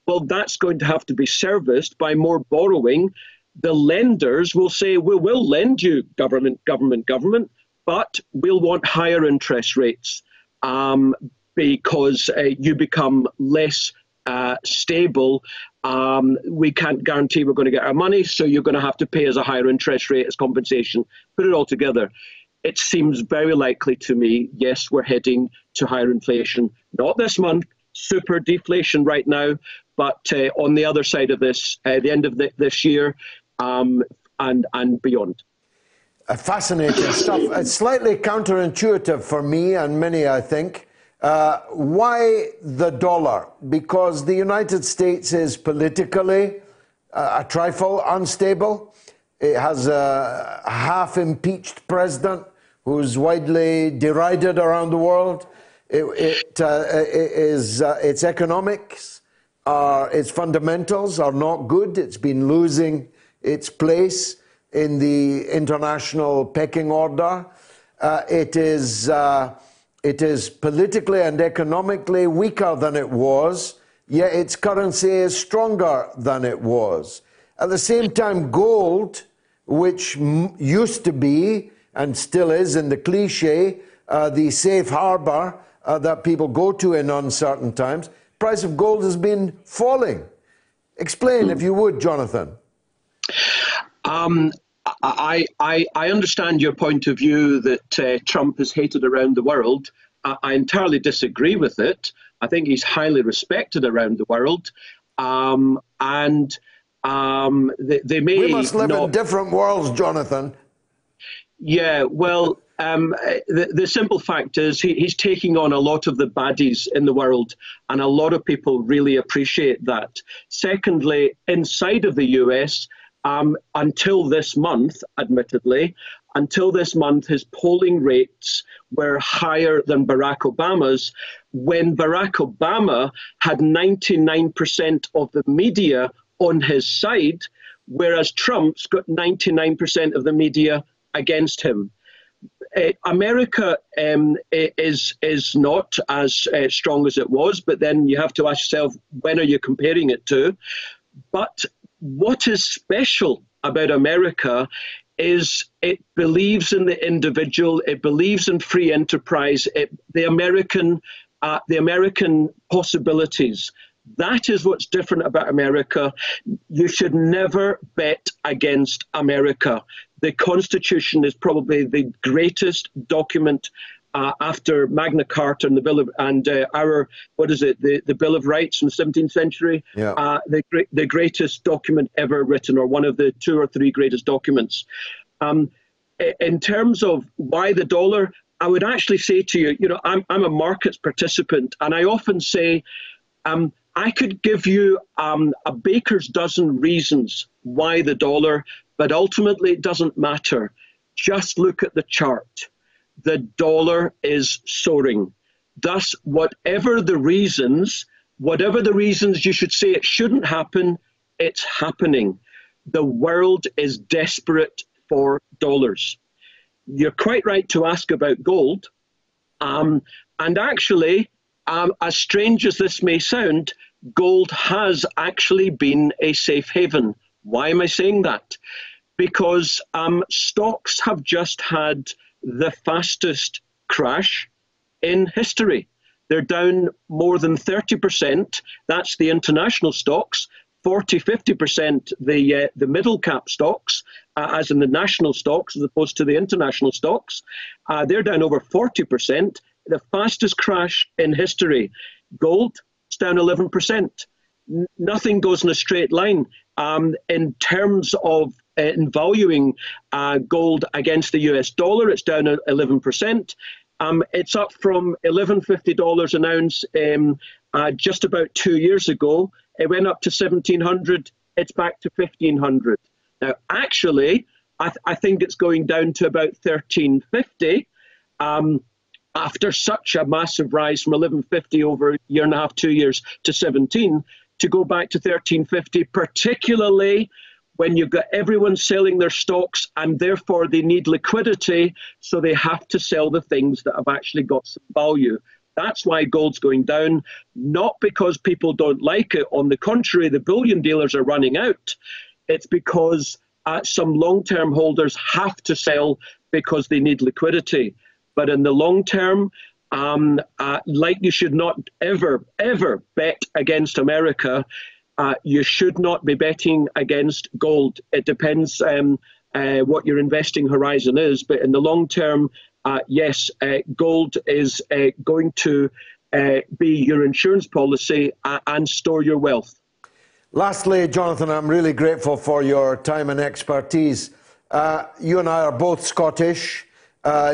well, that's going to have to be serviced by more borrowing. The lenders will say, "We will lend you, government, government, government, but we'll want higher interest rates um, because uh, you become less uh, stable Um, we can't guarantee we're going to get our money, so you're going to have to pay us a higher interest rate as compensation. Put it all together. It seems very likely to me, yes, we're heading to higher inflation. Not this month, super deflation right now, but uh, on the other side of this, uh, the end of the, this year um, and, and beyond. Fascinating stuff. It's slightly counterintuitive for me and many, I think. Uh, why the dollar? Because the United States is politically uh, a trifle unstable. It has a half impeached president who's widely derided around the world. It, it, uh, it is, uh, its economics, are, its fundamentals are not good. It's been losing its place in the international pecking order. Uh, it is uh, it is politically and economically weaker than it was, yet its currency is stronger than it was. At the same time, gold, which used to be and still is in the cliche, uh, the safe harbor uh, that people go to in uncertain times, price of gold has been falling. Explain, if you would, Jonathan. Um, I, I, I understand your point of view that uh, Trump is hated around the world. I, I, entirely disagree with it. I think he's highly respected around the world. Um, and um, they, they, may. We must live not... in different worlds, Jonathan. Yeah, well, um, the, the, simple fact is he, he's taking on a lot of the baddies in the world, and a lot of people really appreciate that. Secondly, inside of the US, um, until this month, admittedly, until this month, his polling rates were higher than Barack Obama's when Barack Obama had 99% of the media on his side, whereas Trump's got 99% of the media against him. Uh, America um, is is not as uh, strong as it was, but then you have to ask yourself when are you comparing it to? But what is special about America is it believes in the individual, it believes in free enterprise, it, the American, uh, the American possibilities. That is what's different about America. You should never bet against America. The Constitution is probably the greatest document uh, after Magna Carta and the Bill of and uh, our what is it the, the Bill of Rights from the 17th century, yeah. uh, the the greatest document ever written, or one of the two or three greatest documents. Um, in terms of why the dollar, I would actually say to you, you know, I'm I'm a markets participant, and I often say. Um, I could give you um, a baker's dozen reasons why the dollar, but ultimately it doesn't matter. Just look at the chart the dollar is soaring. Thus, whatever the reasons, whatever the reasons you should say it shouldn't happen, it's happening. The world is desperate for dollars. You're quite right to ask about gold. Um, and actually, um, as strange as this may sound, gold has actually been a safe haven. Why am I saying that? Because um, stocks have just had the fastest crash in history. They're down more than 30%. That's the international stocks. 40, 50% the uh, the middle cap stocks, uh, as in the national stocks, as opposed to the international stocks, uh, they're down over 40%. The fastest crash in history. Gold is down 11%. N- nothing goes in a straight line. Um, in terms of in valuing uh, gold against the US dollar. It's down 11%. Um, it's up from $1150 an ounce um, uh, just about two years ago. It went up to 1700 It's back to 1500 Now, actually, I, th- I, think it's going down to about 1350 um, after such a massive rise from 1150 over a year and a half, two years to 17 to go back to 1350, particularly when you've got everyone selling their stocks and therefore they need liquidity, so they have to sell the things that have actually got some value. That's why gold's going down, not because people don't like it. On the contrary, the bullion dealers are running out. It's because uh, some long term holders have to sell because they need liquidity. But in the long term, um, uh, like you should not ever, ever bet against America uh, you should not be betting against gold. It depends um, uh, what your investing horizon is, but in the long term, uh, yes, uh, gold is uh, going to uh, be your insurance policy and store your wealth. Lastly, Jonathan, I'm really grateful for your time and expertise. you and I are both Scottish.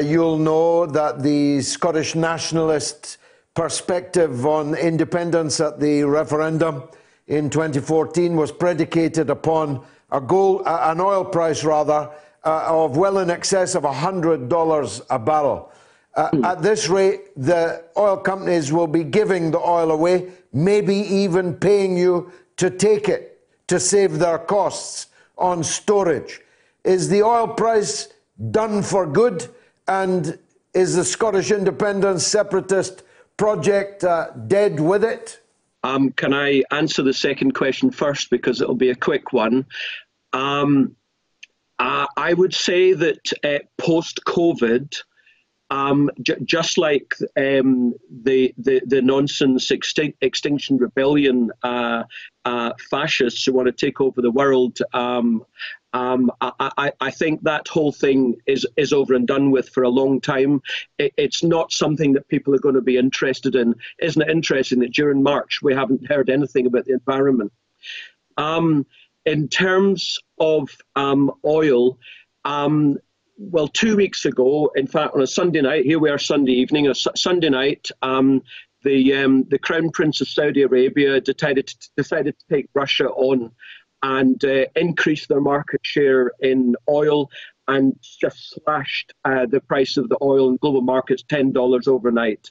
you'll know that the Scottish nationalist perspective on independence at the referendum in 2014 was predicated upon a gold, an oil price rather uh, of well in excess of $100 a barrel. Uh, mm. At this rate, the oil companies will be giving the oil away, maybe even paying you to take it to save their costs on storage. Is the oil price done for good? And is the Scottish independence separatist project uh, dead with it? Um, can I answer the second question first because it'll be a quick one? Um, uh, I would say that uh, post COVID, um, just like um, the, the, the nonsense extin- extinction rebellion uh, uh, fascists who want to take over the world, um, um, I, I, I, think that whole thing is is over and done with for a long time. It, it's not something that people are going to be interested in. Isn't it interesting that during March we haven't heard anything about the environment? Um, in terms of um, oil, um, well, two weeks ago, in fact, on a Sunday night, here we are Sunday evening, a Sunday night, um, the um, the Crown Prince of Saudi Arabia decided to, decided to take Russia on and uh, increase their market share in oil and just slashed uh, the price of the oil in global markets $10 overnight.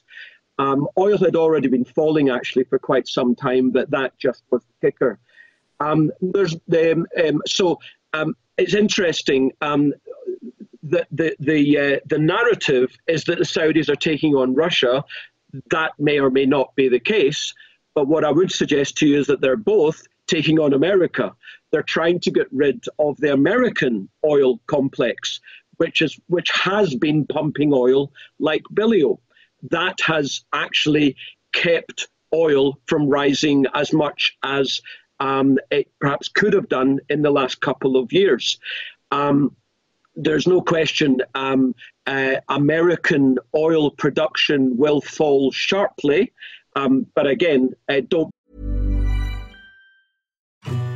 Um, oil had already been falling actually for quite some time, but that just was the kicker. Um, there's um, um so um, it's interesting. Um, that the the uh, the narrative is that the Saudis are taking on Russia. That may or may not be the case. But what I would suggest to you is that they're both taking on America. They're trying to get rid of the American oil complex, which is which has been pumping oil like Billio. That has actually kept oil from rising as much as um, it perhaps could have done in the last couple of years. Um, there's no question um, uh, American oil production will fall sharply. Um, but again, uh, don't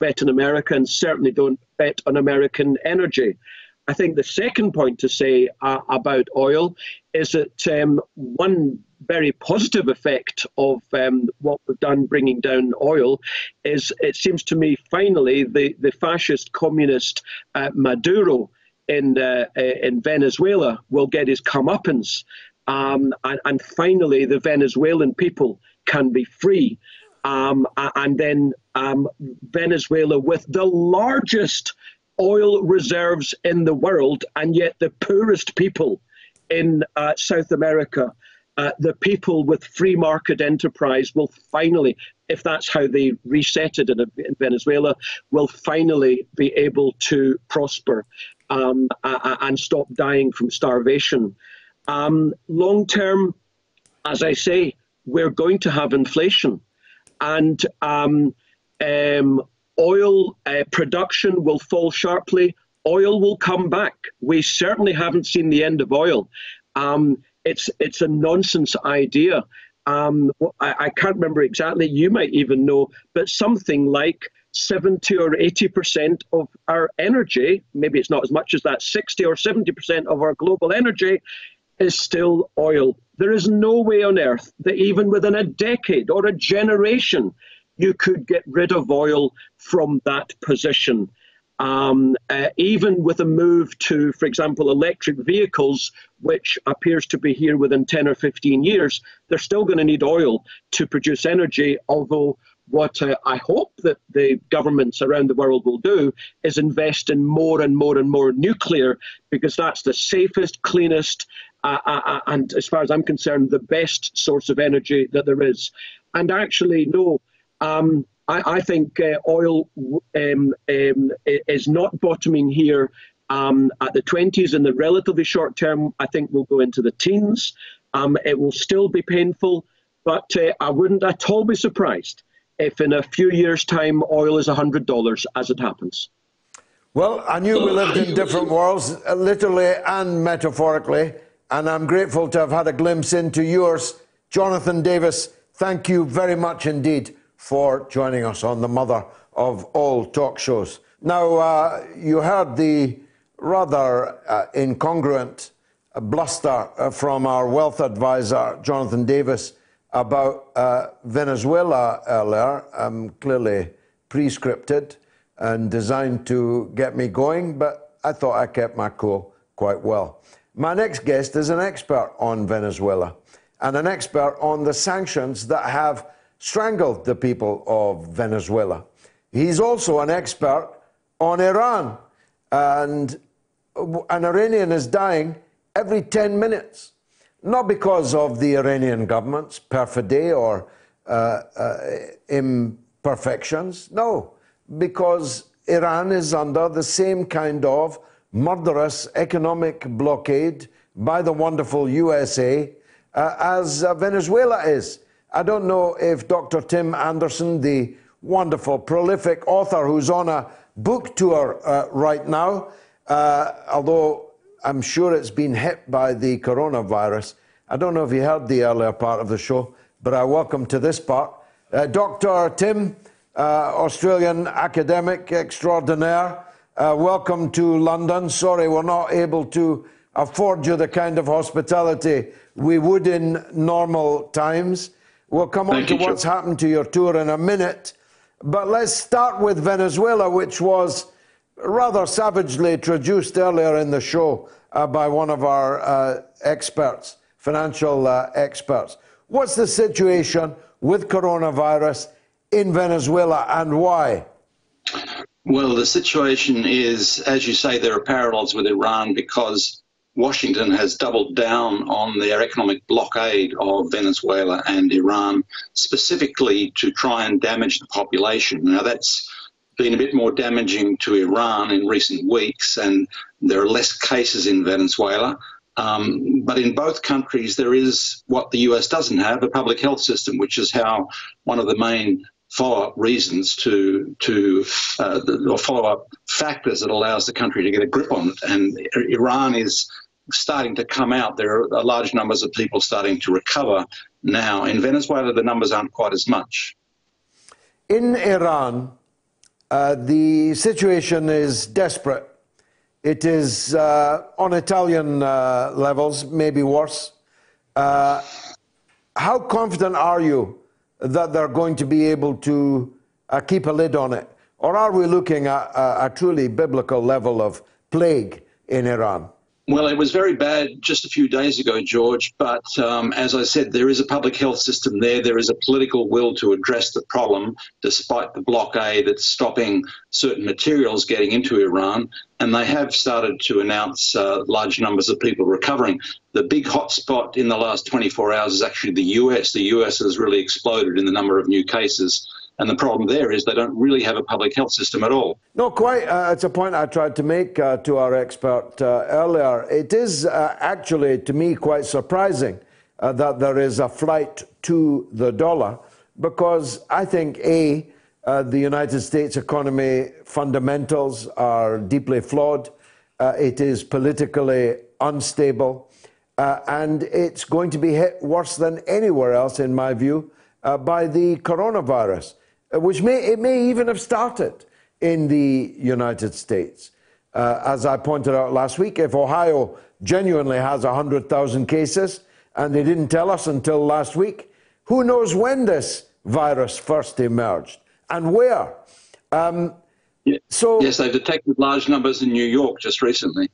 bet on America and certainly don't bet on American energy. I think the second point to say uh, about oil is that um, one very positive effect of um, what we've done bringing down oil is it seems to me finally the, the fascist communist uh, Maduro in, uh, uh in Venezuela will get his comeuppance. Um, and, and finally, the Venezuelan people can be free um, and then um, Venezuela with the largest oil reserves in the world, and yet the poorest people in uh, South America. Uh, the people with free market enterprise will finally, if that's how they reset it in, in Venezuela, will finally be able to prosper um, and stop dying from starvation. Um, long term, as I say, we're going to have inflation and um, um, oil uh, production will fall sharply. Oil will come back. We certainly haven't seen the end of oil. Um, it's it's a nonsense idea. Um, I, I, can't remember exactly. You might even know, but something like 70 or 80 percent of our energy, maybe it's not as much as that, 60 or 70 percent of our global energy is still oil. There is no way on earth that even within a decade or a generation, you could get rid of oil from that position. Um, uh, even with a move to, for example, electric vehicles, which appears to be here within 10 or 15 years, they're still going to need oil to produce energy, although what uh, I hope that the governments around the world will do is invest in more and more and more nuclear because that's the safest, cleanest, uh, uh, uh and as far as I'm concerned, the best source of energy that there is. And actually, no, um, I, I, think uh, oil um, um, is not bottoming here. Um, at the 20s in the relatively short term, I think we'll go into the teens. Um, it will still be painful, but uh, I wouldn't at all be surprised if in a few years' time oil is $100 as it happens? Well, I knew we lived in different worlds, uh, literally and metaphorically, and I'm grateful to have had a glimpse into yours. Jonathan Davies, thank you very much indeed for joining us on the mother of all talk shows. Now, uh, you heard the rather uh, incongruent bluster uh, from our wealth advisor, Jonathan Davies, about uh, Venezuela earlier, um, clearly pre-scripted and designed to get me going, but I thought I kept my cool quite well. My next guest is an expert on Venezuela and an expert on the sanctions that have strangled the people of Venezuela. He's also an expert on Iran, and an Iranian is dying every 10 minutes not because of the Iranian government's perfidy or uh, uh, imperfections, no, because Iran is under the same kind of murderous economic blockade by the wonderful USA uh, as uh, Venezuela is. I don't know if Dr. Tim Anderson, the wonderful, prolific author who's on a book tour uh, right now, uh, although I'm sure it's been hit by the coronavirus. I don't know if you heard the earlier part of the show, but I welcome to this part. Uh, Dr. Tim, uh, Australian academic extraordinaire, uh, welcome to London. Sorry, we're not able to afford you the kind of hospitality we would in normal times. We'll come Thank on to what's happened to your tour in a minute. But let's start with Venezuela, which was rather savagely introduced earlier in the show uh, by one of our uh, experts, financial uh, experts. What's the situation with coronavirus in Venezuela and why? Well, the situation is, as you say, there are parallels with Iran because Washington has doubled down on their economic blockade of Venezuela and Iran, specifically to try and damage the population. Now, that's been a bit more damaging to Iran in recent weeks, and there are less cases in Venezuela. Um, but in both countries, there is what the US doesn't have a public health system, which is how one of the main follow-up reasons to to uh, or follow-up factors that allows the country to get a grip on it. And Iran is starting to come out. There are large numbers of people starting to recover now. In Venezuela, the numbers aren't quite as much. In Iran, uh, the situation is desperate. It is uh, on Italian uh, levels, maybe worse. Uh, how confident are you that they're going to be able to uh, keep a lid on it? Or are we looking at a truly biblical level of plague in Iran? Well, it was very bad just a few days ago, George. But um, as I said, there is a public health system there. There is a political will to address the problem, despite the blockade that's stopping certain materials getting into Iran. And they have started to announce uh, large numbers of people recovering. The big hotspot in the last 24 hours is actually the US. The US has really exploded in the number of new cases. And the problem there is they don't really have a public health system at all. No, quite. Uh, it's a point I tried to make uh, to our expert uh, earlier. It is uh, actually, to me, quite surprising uh, that there is a flight to the dollar because I think, A, uh, the United States economy fundamentals are deeply flawed. it is politically unstable. and it's going to be hit worse than anywhere else, in my view, by the coronavirus. Uh, which may, it may even have started in the United States. Uh, as I pointed out last week, if Ohio genuinely has 100,000 cases and they didn't tell us until last week, who knows when this virus first emerged and where? Um, So yes, they've detected large numbers in New York just recently.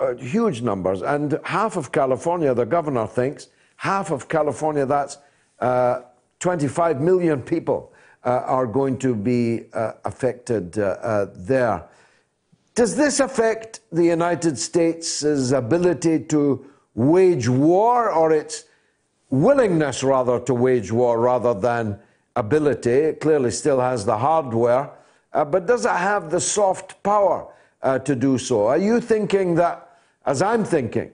Uh, huge numbers, and half of California, the governor thinks, half of California, that's uh, 25 million people, are going to be uh, affected uh, uh, there. Does this affect the United States' ability to wage war or its willingness, rather, to wage war rather than ability? It clearly still has the hardware, uh, but does it have the soft power uh, to do so? Are you thinking that, as I'm thinking,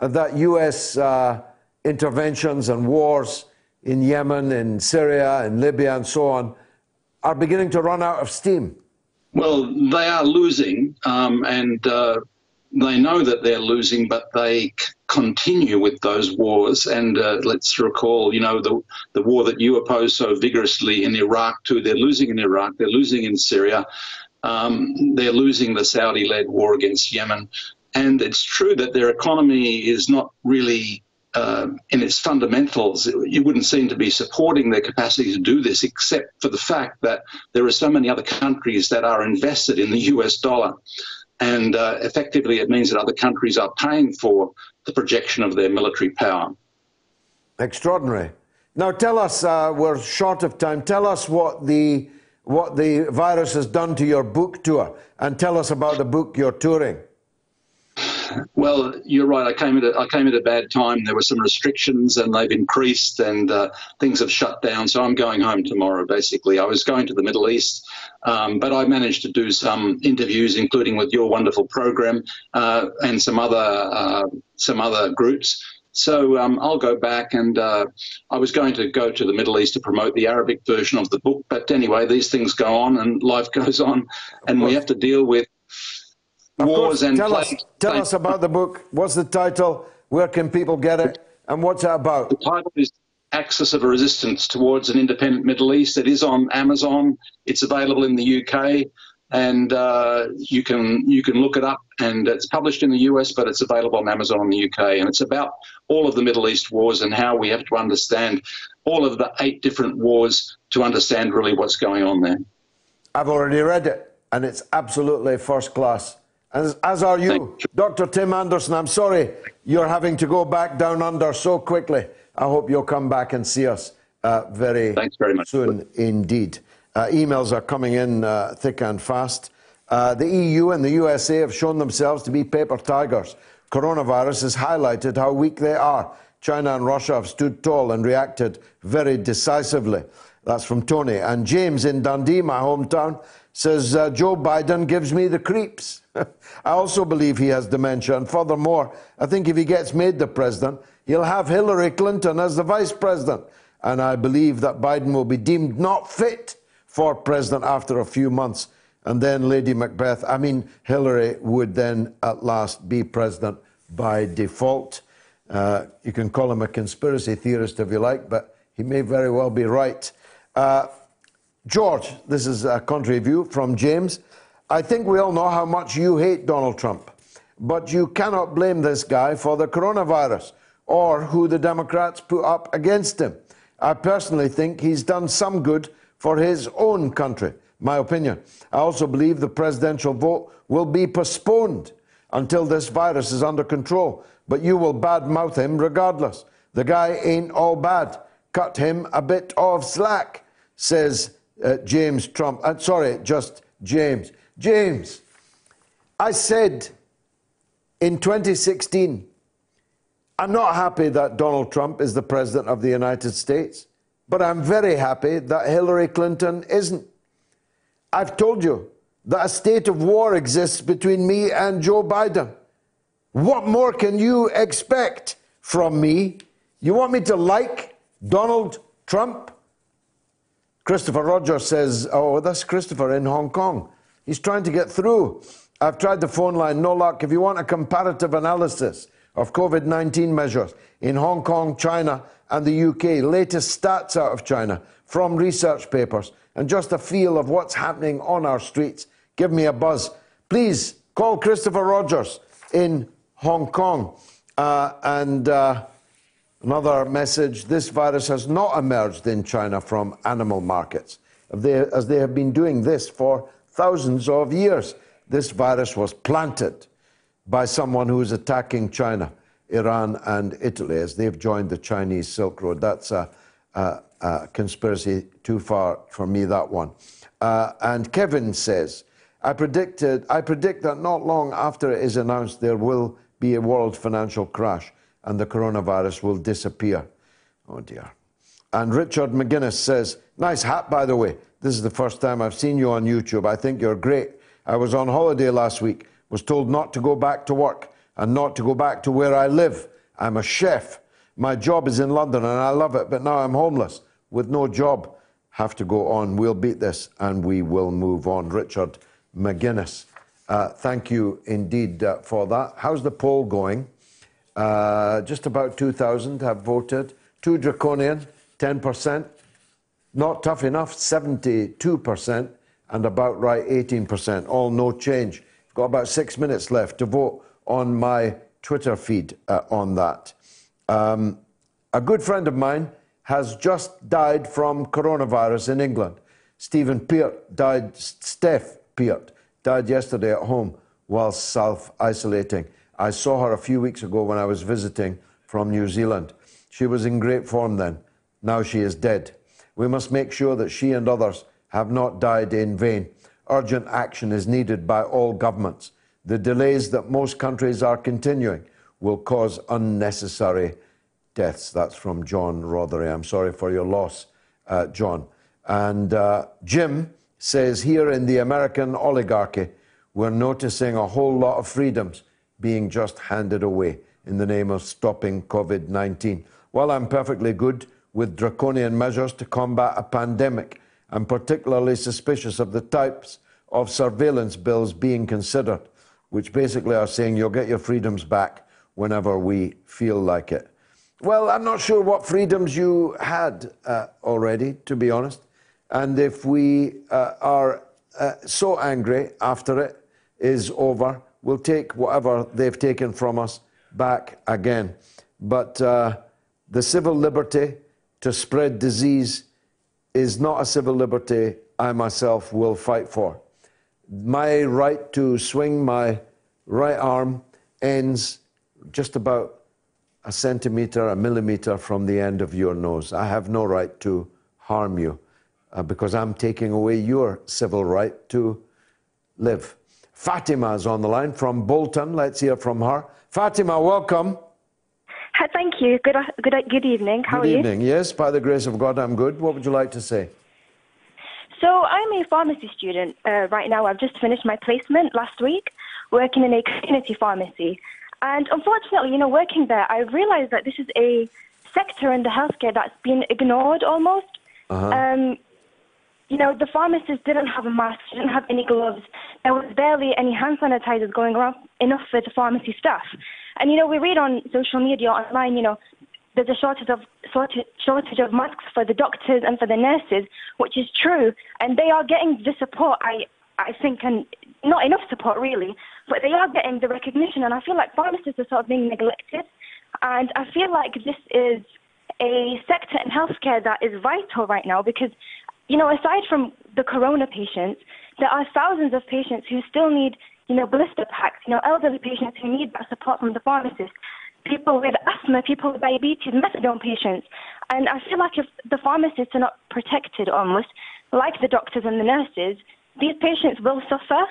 uh, that US uh, interventions and wars in Yemen, in Syria, in Libya, and so on are beginning to run out of steam? Well, they are losing, um, and uh, they know that they're losing, but they continue with those wars. And uh, let's recall, you know, the the war that you oppose so vigorously in Iraq too. They're losing in Iraq. They're losing in Syria. Um, they're losing the Saudi-led war against Yemen. And it's true that their economy is not really uh, in its fundamentals, you wouldn't seem to be supporting their capacity to do this, except for the fact that there are so many other countries that are invested in the US dollar. And uh, effectively, it means that other countries are paying for the projection of their military power. Extraordinary. Now, tell us, uh, we're short of time, tell us what the, what the virus has done to your book tour, and tell us about the book you're touring. Well, you're right. I came at a, I came at a bad time. There were some restrictions, and they've increased, and uh, things have shut down. So I'm going home tomorrow. Basically, I was going to the Middle East, um, but I managed to do some interviews, including with your wonderful program uh, and some other uh, some other groups. So um, I'll go back, and uh, I was going to go to the Middle East to promote the Arabic version of the book. But anyway, these things go on, and life goes on, and we have to deal with of wars course, and tell us, tell us about the book. What's the title? Where can people get it? And what's it about? The title is Axis of Resistance Towards an Independent Middle East. It is on Amazon. It's available in the UK, and uh, you can you can look it up. And it's published in the US, but it's available on Amazon in the UK. And it's about all of the Middle East wars and how we have to understand all of the eight different wars to understand really what's going on there. I've already read it, and it's absolutely first class as, as are you. Dr. Tim Anderson, I'm sorry you're having to go back down under so quickly. I hope you'll come back and see us uh, very, Thanks very much. soon indeed. Uh, emails are coming in uh, thick and fast. Uh, the EU and the USA have shown themselves to be paper tigers. Coronavirus has highlighted how weak they are. China and Russia have stood tall and reacted very decisively. That's from Tony. And James in Dundee, my hometown, says uh, Joe Biden gives me the creeps. I also believe he has dementia. And furthermore, I think if he gets made the president, he'll have Hillary Clinton as the vice president. And I believe that Biden will be deemed not fit for president after a few months. And then Lady Macbeth, I mean, Hillary would then at last be president by default. Uh, you can call him a conspiracy theorist if you like, but he may very well be right. Uh, George, this is a country view from James. I think we all know how much you hate Donald Trump, but you cannot blame this guy for the coronavirus or who the Democrats put up against him. I personally think he's done some good for his own country, my opinion. I also believe the presidential vote will be postponed until this virus is under control, but you will badmouth him regardless. The guy ain't all bad. Cut him a bit of slack, says uh, James Trump. Uh, sorry, just James. James, I said in 2016, I'm not happy that Donald Trump is the President of the United States, but I'm very happy that Hillary Clinton isn't. I've told you that a state of war exists between me and Joe Biden. What more can you expect from me? You want me to like Donald Trump? Christopher Rogers says, Oh, that's Christopher in Hong Kong. He's trying to get through. I've tried the phone line, no luck. If you want a comparative analysis of COVID 19 measures in Hong Kong, China, and the UK, latest stats out of China from research papers, and just a feel of what's happening on our streets, give me a buzz. Please call Christopher Rogers in Hong Kong. Uh, and uh, Another message this virus has not emerged in China from animal markets, as they have been doing this for thousands of years. This virus was planted by someone who is attacking China, Iran, and Italy as they've joined the Chinese Silk Road. That's a, a, a conspiracy too far for me, that one. Uh, and Kevin says, I predicted, I predict that not long after it is announced there will be a world financial crash and the coronavirus will disappear. Oh dear. And Richard McGuinness says, Nice hat, by the way. This is the first time I've seen you on YouTube. I think you're great. I was on holiday last week, was told not to go back to work and not to go back to where I live. I'm a chef. My job is in London and I love it, but now I'm homeless with no job. Have to go on. We'll beat this and we will move on. Richard McGuinness, uh, thank you indeed uh, for that. How's the poll going? Uh, just about 2,000 have voted. Too draconian, 10%. Not tough enough, 72%. And about right, 18%. All no change. Got about six minutes left to vote on my Twitter feed uh, on that. Um, a good friend of mine has just died from coronavirus in England. Stephen Peart died, Steph Peart died yesterday at home while self isolating. I saw her a few weeks ago when I was visiting from New Zealand. She was in great form then. Now she is dead. We must make sure that she and others have not died in vain. Urgent action is needed by all governments. The delays that most countries are continuing will cause unnecessary deaths. That's from John Rothery. I'm sorry for your loss, uh, John. And uh, Jim says here in the American oligarchy, we're noticing a whole lot of freedoms being just handed away in the name of stopping COVID 19. Well, I'm perfectly good with draconian measures to combat a pandemic. I'm particularly suspicious of the types of surveillance bills being considered, which basically are saying you'll get your freedoms back whenever we feel like it. Well, I'm not sure what freedoms you had uh, already, to be honest. And if we uh, are uh, so angry after it is over, we'll take whatever they've taken from us back again. But uh, the civil liberty to spread disease is not a civil liberty I myself will fight for. My right to swing my right arm ends just about a centimeter, a millimeter from the end of your nose. I have no right to harm you uh, because I'm taking away your civil right to live. Fatima is on the line from Bolton. Let's hear from her. Fatima, welcome. Thank you. Good, good, good evening. How good are you? Good evening. Yes, by the grace of God, I'm good. What would you like to say? So, I'm a pharmacy student uh, right now. I've just finished my placement last week, working in a community pharmacy. And unfortunately, you know, working there, I realized that this is a sector in the healthcare that's been ignored almost. Uh-huh. Um, you know, the pharmacist didn't have a mask, didn't have any gloves. There was barely any hand sanitizers going around, enough for the pharmacy staff. And, you know, we read on social media, online, you know, there's a shortage of shortage of masks for the doctors and for the nurses, which is true, and they are getting the support. I I think, and not enough support really, but they are getting the recognition, and I feel like pharmacists are sort of being neglected, and I feel like this is a sector in healthcare that is vital right now because you know, aside from the corona patients, there are thousands of patients who still need, you know, blister packs, you know, elderly patients who need that support from the pharmacist, people with asthma, people with diabetes, methadone patients. And I feel like if the pharmacists are not protected almost, like the doctors and the nurses, these patients will suffer.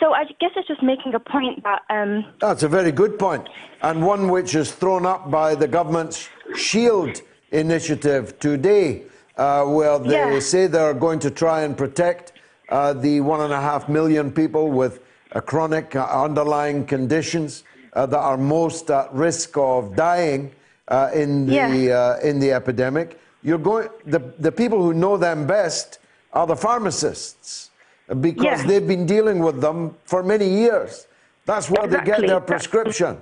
So I guess it's just making a point that. Um, That's a very good point, and one which is thrown up by the government's Shield initiative today uh, where they yeah. say they're going to try and protect uh, the one and a half million people with chronic uh, underlying conditions uh, that are most at risk of dying uh, in the yeah. in the epidemic. You're going the the people who know them best are the pharmacists because yeah. they've been dealing with them for many years. That's where exactly. they get their prescription.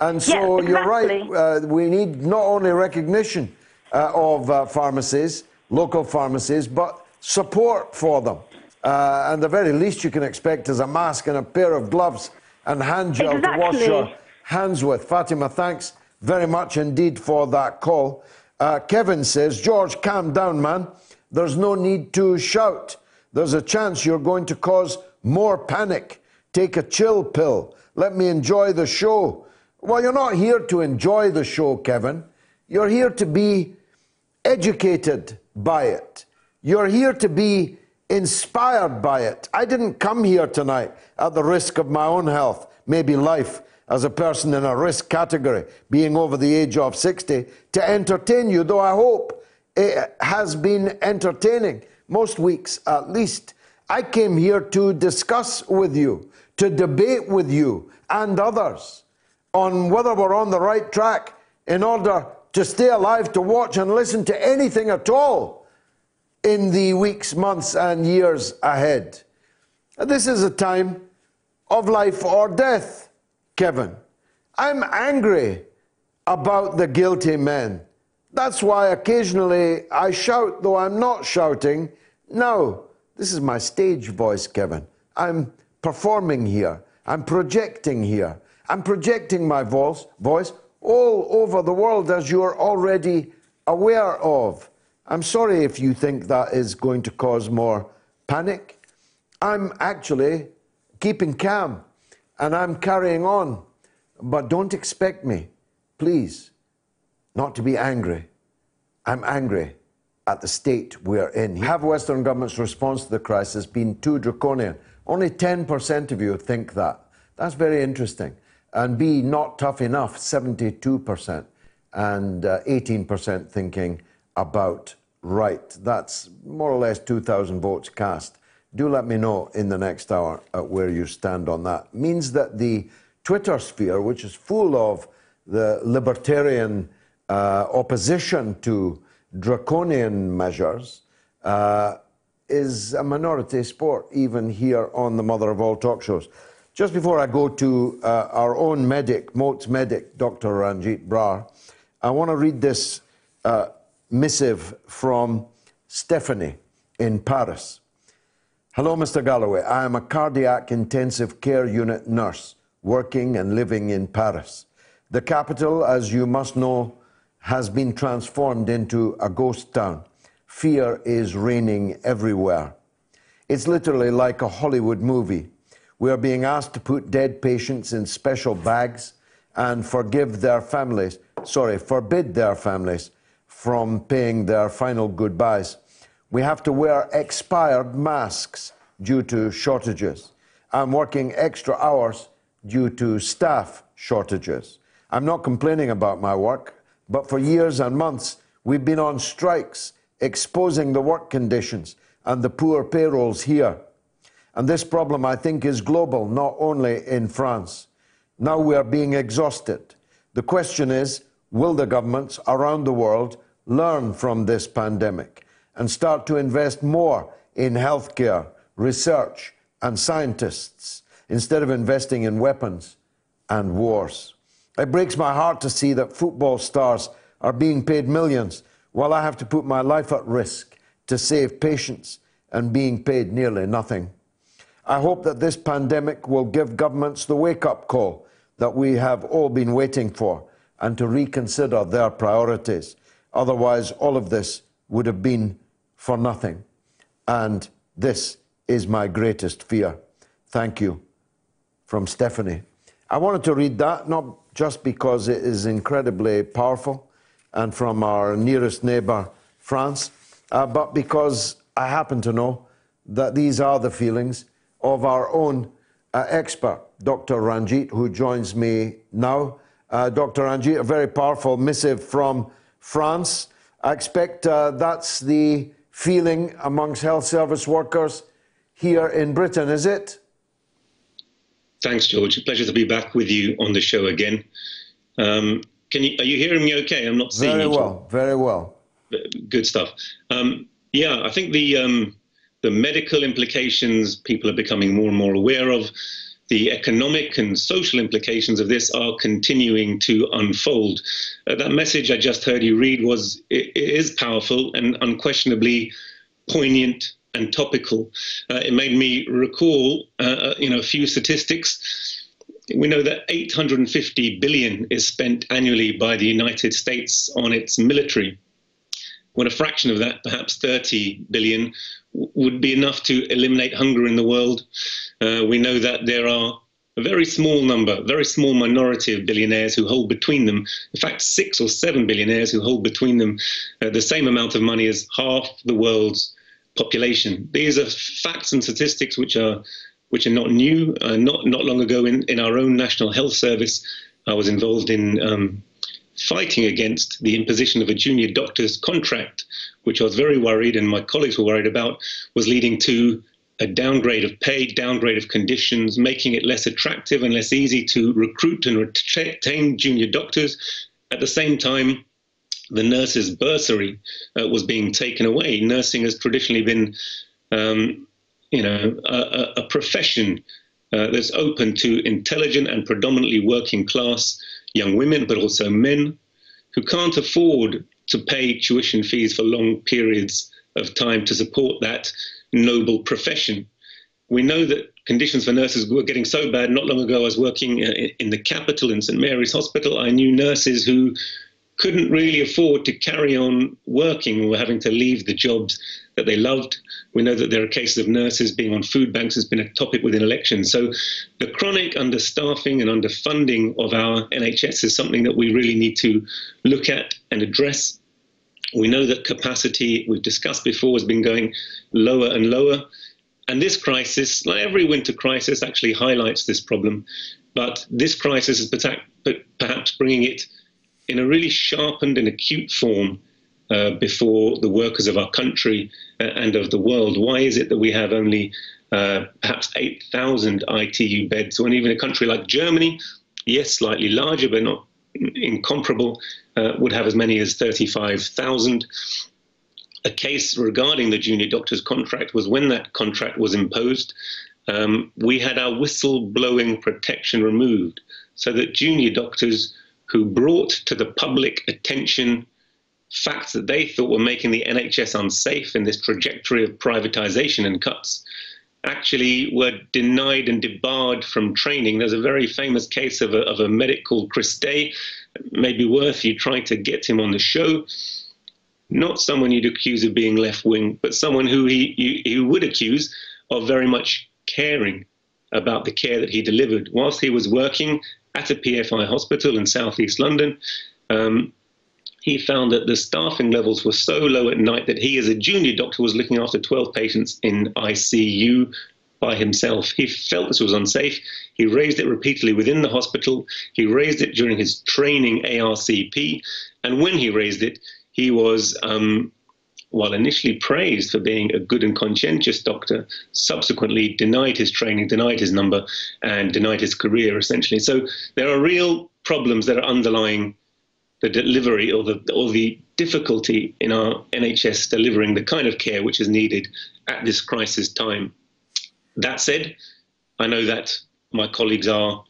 And so exactly. you're right. we need not only recognition uh, of uh, pharmacies, local pharmacies, but support for them. Uh, and the very least you can expect is a mask and a pair of gloves and hand gel exactly. to wash your hands with. Fatima, thanks very much indeed for that call. Uh, Kevin says, George, calm down, man. There's no need to shout. There's a chance you're going to cause more panic. Take a chill pill. Let me enjoy the show. Well, you're not here to enjoy the show, Kevin. You're here to be educated by it. You're here to be inspired by it. I didn't come here tonight at the risk of my own health, maybe life, as a person in a risk category, being over the age of 60, to entertain you, though I hope it has been entertaining, most weeks at least. I came here to discuss with you, to debate with you and others on whether we're on the right track in order to stay alive, to watch and listen to anything at all in the weeks, months, and years ahead. This is a time of life or death, Kevin. I'm angry about the guilty men. That's why occasionally I shout, though I'm not shouting. No, this is my stage voice, Kevin. I'm performing here. I'm projecting here. I'm projecting my voice, voice all over the world, as you're already aware of. I'm sorry if you think that is going to cause more panic. I'm actually keeping calm and I'm carrying on. But don't expect me, please, not to be angry. I'm angry at the state we're in. Have Western governments' response to the crisis been too draconian? Only 10% of you think that. That's very interesting. And B, not tough enough, 72%. And uh, 18% thinking about right. That's more or less 2,000 votes cast. Do let me know in the next hour where you stand on that. Means that the Twitter sphere, which is full of the libertarian uh, opposition to draconian measures, uh, is a minority sport, even here on the mother of all talk shows. Just before I go to uh, our own medic, Moat's medic, Dr. Ranjeet Brar, I want to read this uh, missive from Stephanie in Paris. Hello, Mr. Galloway. I am a cardiac intensive care unit nurse working and living in Paris. The capital, as you must know, has been transformed into a ghost town. Fear is reigning everywhere. It's literally like a Hollywood movie. We are being asked to put dead patients in special bags and forgive their families, sorry, forbid their families from paying their final goodbyes. We have to wear expired masks due to shortages. I'm working extra hours due to staff shortages. I'm not complaining about my work, but for years and months, we've been on strikes exposing the work conditions and the poor payrolls here. And this problem, I think, is global, not only in France. Now we are being exhausted. The question is will the governments around the world learn from this pandemic and start to invest more in healthcare, research, and scientists instead of investing in weapons and wars. It breaks my heart to see that football stars are being paid millions while I have to put my life at risk to save patients and being paid nearly nothing. I hope that this pandemic will give governments the wake up call that we have all been waiting for and to reconsider their priorities. Otherwise, all of this would have been for nothing. And this is my greatest fear. Thank you. From Stephanie. I wanted to read that, not just because it is incredibly powerful and from our nearest neighbour, France, uh, but because I happen to know that these are the feelings of our own uh, expert, Dr. Ranjeet, who joins me now. Uh, Dr. Ranjeet, a very powerful missive from France. I expect uh, that's the feeling amongst health service workers here in Britain, is it? Thanks, George. A pleasure to be back with you on the show again. Um, can you, are you hearing me okay? I'm not seeing very you. Very well, very well. Good stuff. Um, yeah, I think the um, the medical implications people are becoming more and more aware of the economic and social implications of this are continuing to unfold. Uh, that message I just heard you read was it, it is powerful and unquestionably poignant and topical. Uh, it made me recall, uh, uh you know, a few statistics. We know that 850 billion is spent annually by the United States on its military. When a fraction of that, perhaps 30 billion, would be enough to eliminate hunger in the world. Uh, we know that there are a very small number, very small minority of billionaires who hold between them, in fact, six or seven billionaires who hold between them uh, the same amount of money as half the world's population. These are facts and statistics which are which are not new. Uh, not not long ago, in, in our own National Health Service, I was involved in um, fighting against the imposition of a junior doctor's contract, which I was very worried and my colleagues were worried about, was leading to a downgrade of pay, downgrade of conditions, making it less attractive and less easy to recruit and retain junior doctors. At the same time, the nurses' bursary uh, was being taken away. Nursing has traditionally been, um, you know, a, a profession uh, that's open to intelligent and predominantly working class young women, but also men who can't afford to pay tuition fees for long periods of time to support that noble profession. We know that conditions for nurses were getting so bad. Not long ago, I was working uh, in the capital in St Mary's Hospital. I knew nurses who couldn't really afford to carry on working, were having to leave the jobs that they loved. We know that there are cases of nurses being on food banks has been a topic within elections. So the chronic understaffing and underfunding of our NHS is something that we really need to look at and address. We know that capacity, we've discussed before, has been going lower and lower. And this crisis, like every winter crisis, actually highlights this problem. But this crisis is perhaps bringing it in a really sharpened and acute form uh, before the workers of our country uh, and of the world. Why is it that we have only uh, perhaps 8,000 ITU beds when even a country like Germany, yes, slightly larger but not incomparable, uh, would have as many as 35,000? A case regarding the junior doctor's contract was when that contract was imposed, um, we had our whistle-blowing protection removed so that junior doctors who brought to the public attention facts that they thought were making the NHS unsafe in this trajectory of privatization and cuts actually were denied and debarred from training. There's a very famous case of a, of a medic called Chris Day. Maybe worth you trying to get him on the show. Not someone you'd accuse of being left wing, but someone who he, he, would accuse of very much caring about the care that he delivered. Whilst he was working at a PFI hospital in southeast London, um, he found that the staffing levels were so low at night that he, as a junior doctor, was looking after 12 patients in ICU by himself. He felt this was unsafe. He raised it repeatedly within the hospital. He raised it during his training ARCP. And when he raised it, he was, um, while initially praised for being a good and conscientious doctor, subsequently denied his training, denied his number, and denied his career, essentially. So there are real problems that are underlying the delivery or the or the difficulty in our NHS delivering the kind of care which is needed at this crisis time. That said, I know that my colleagues are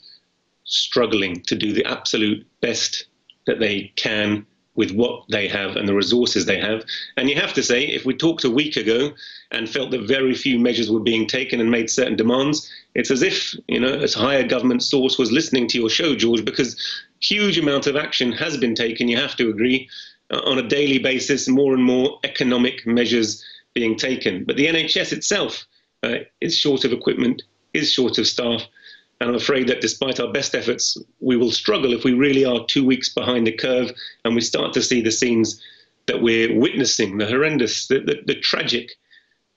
struggling to do the absolute best that they can with what they have and the resources they have. And you have to say, if we talked a week ago and felt that very few measures were being taken and made certain demands, it's as if, you know, a higher government source was listening to your show, George, because huge amount of action has been taken, you have to agree, uh, on a daily basis, more and more economic measures being taken. But the NHS itself uh, is short of equipment, is short of staff, and I'm afraid that despite our best efforts, we will struggle if we really are two weeks behind the curve and we start to see the scenes that we're witnessing, the horrendous, the, the, the tragic,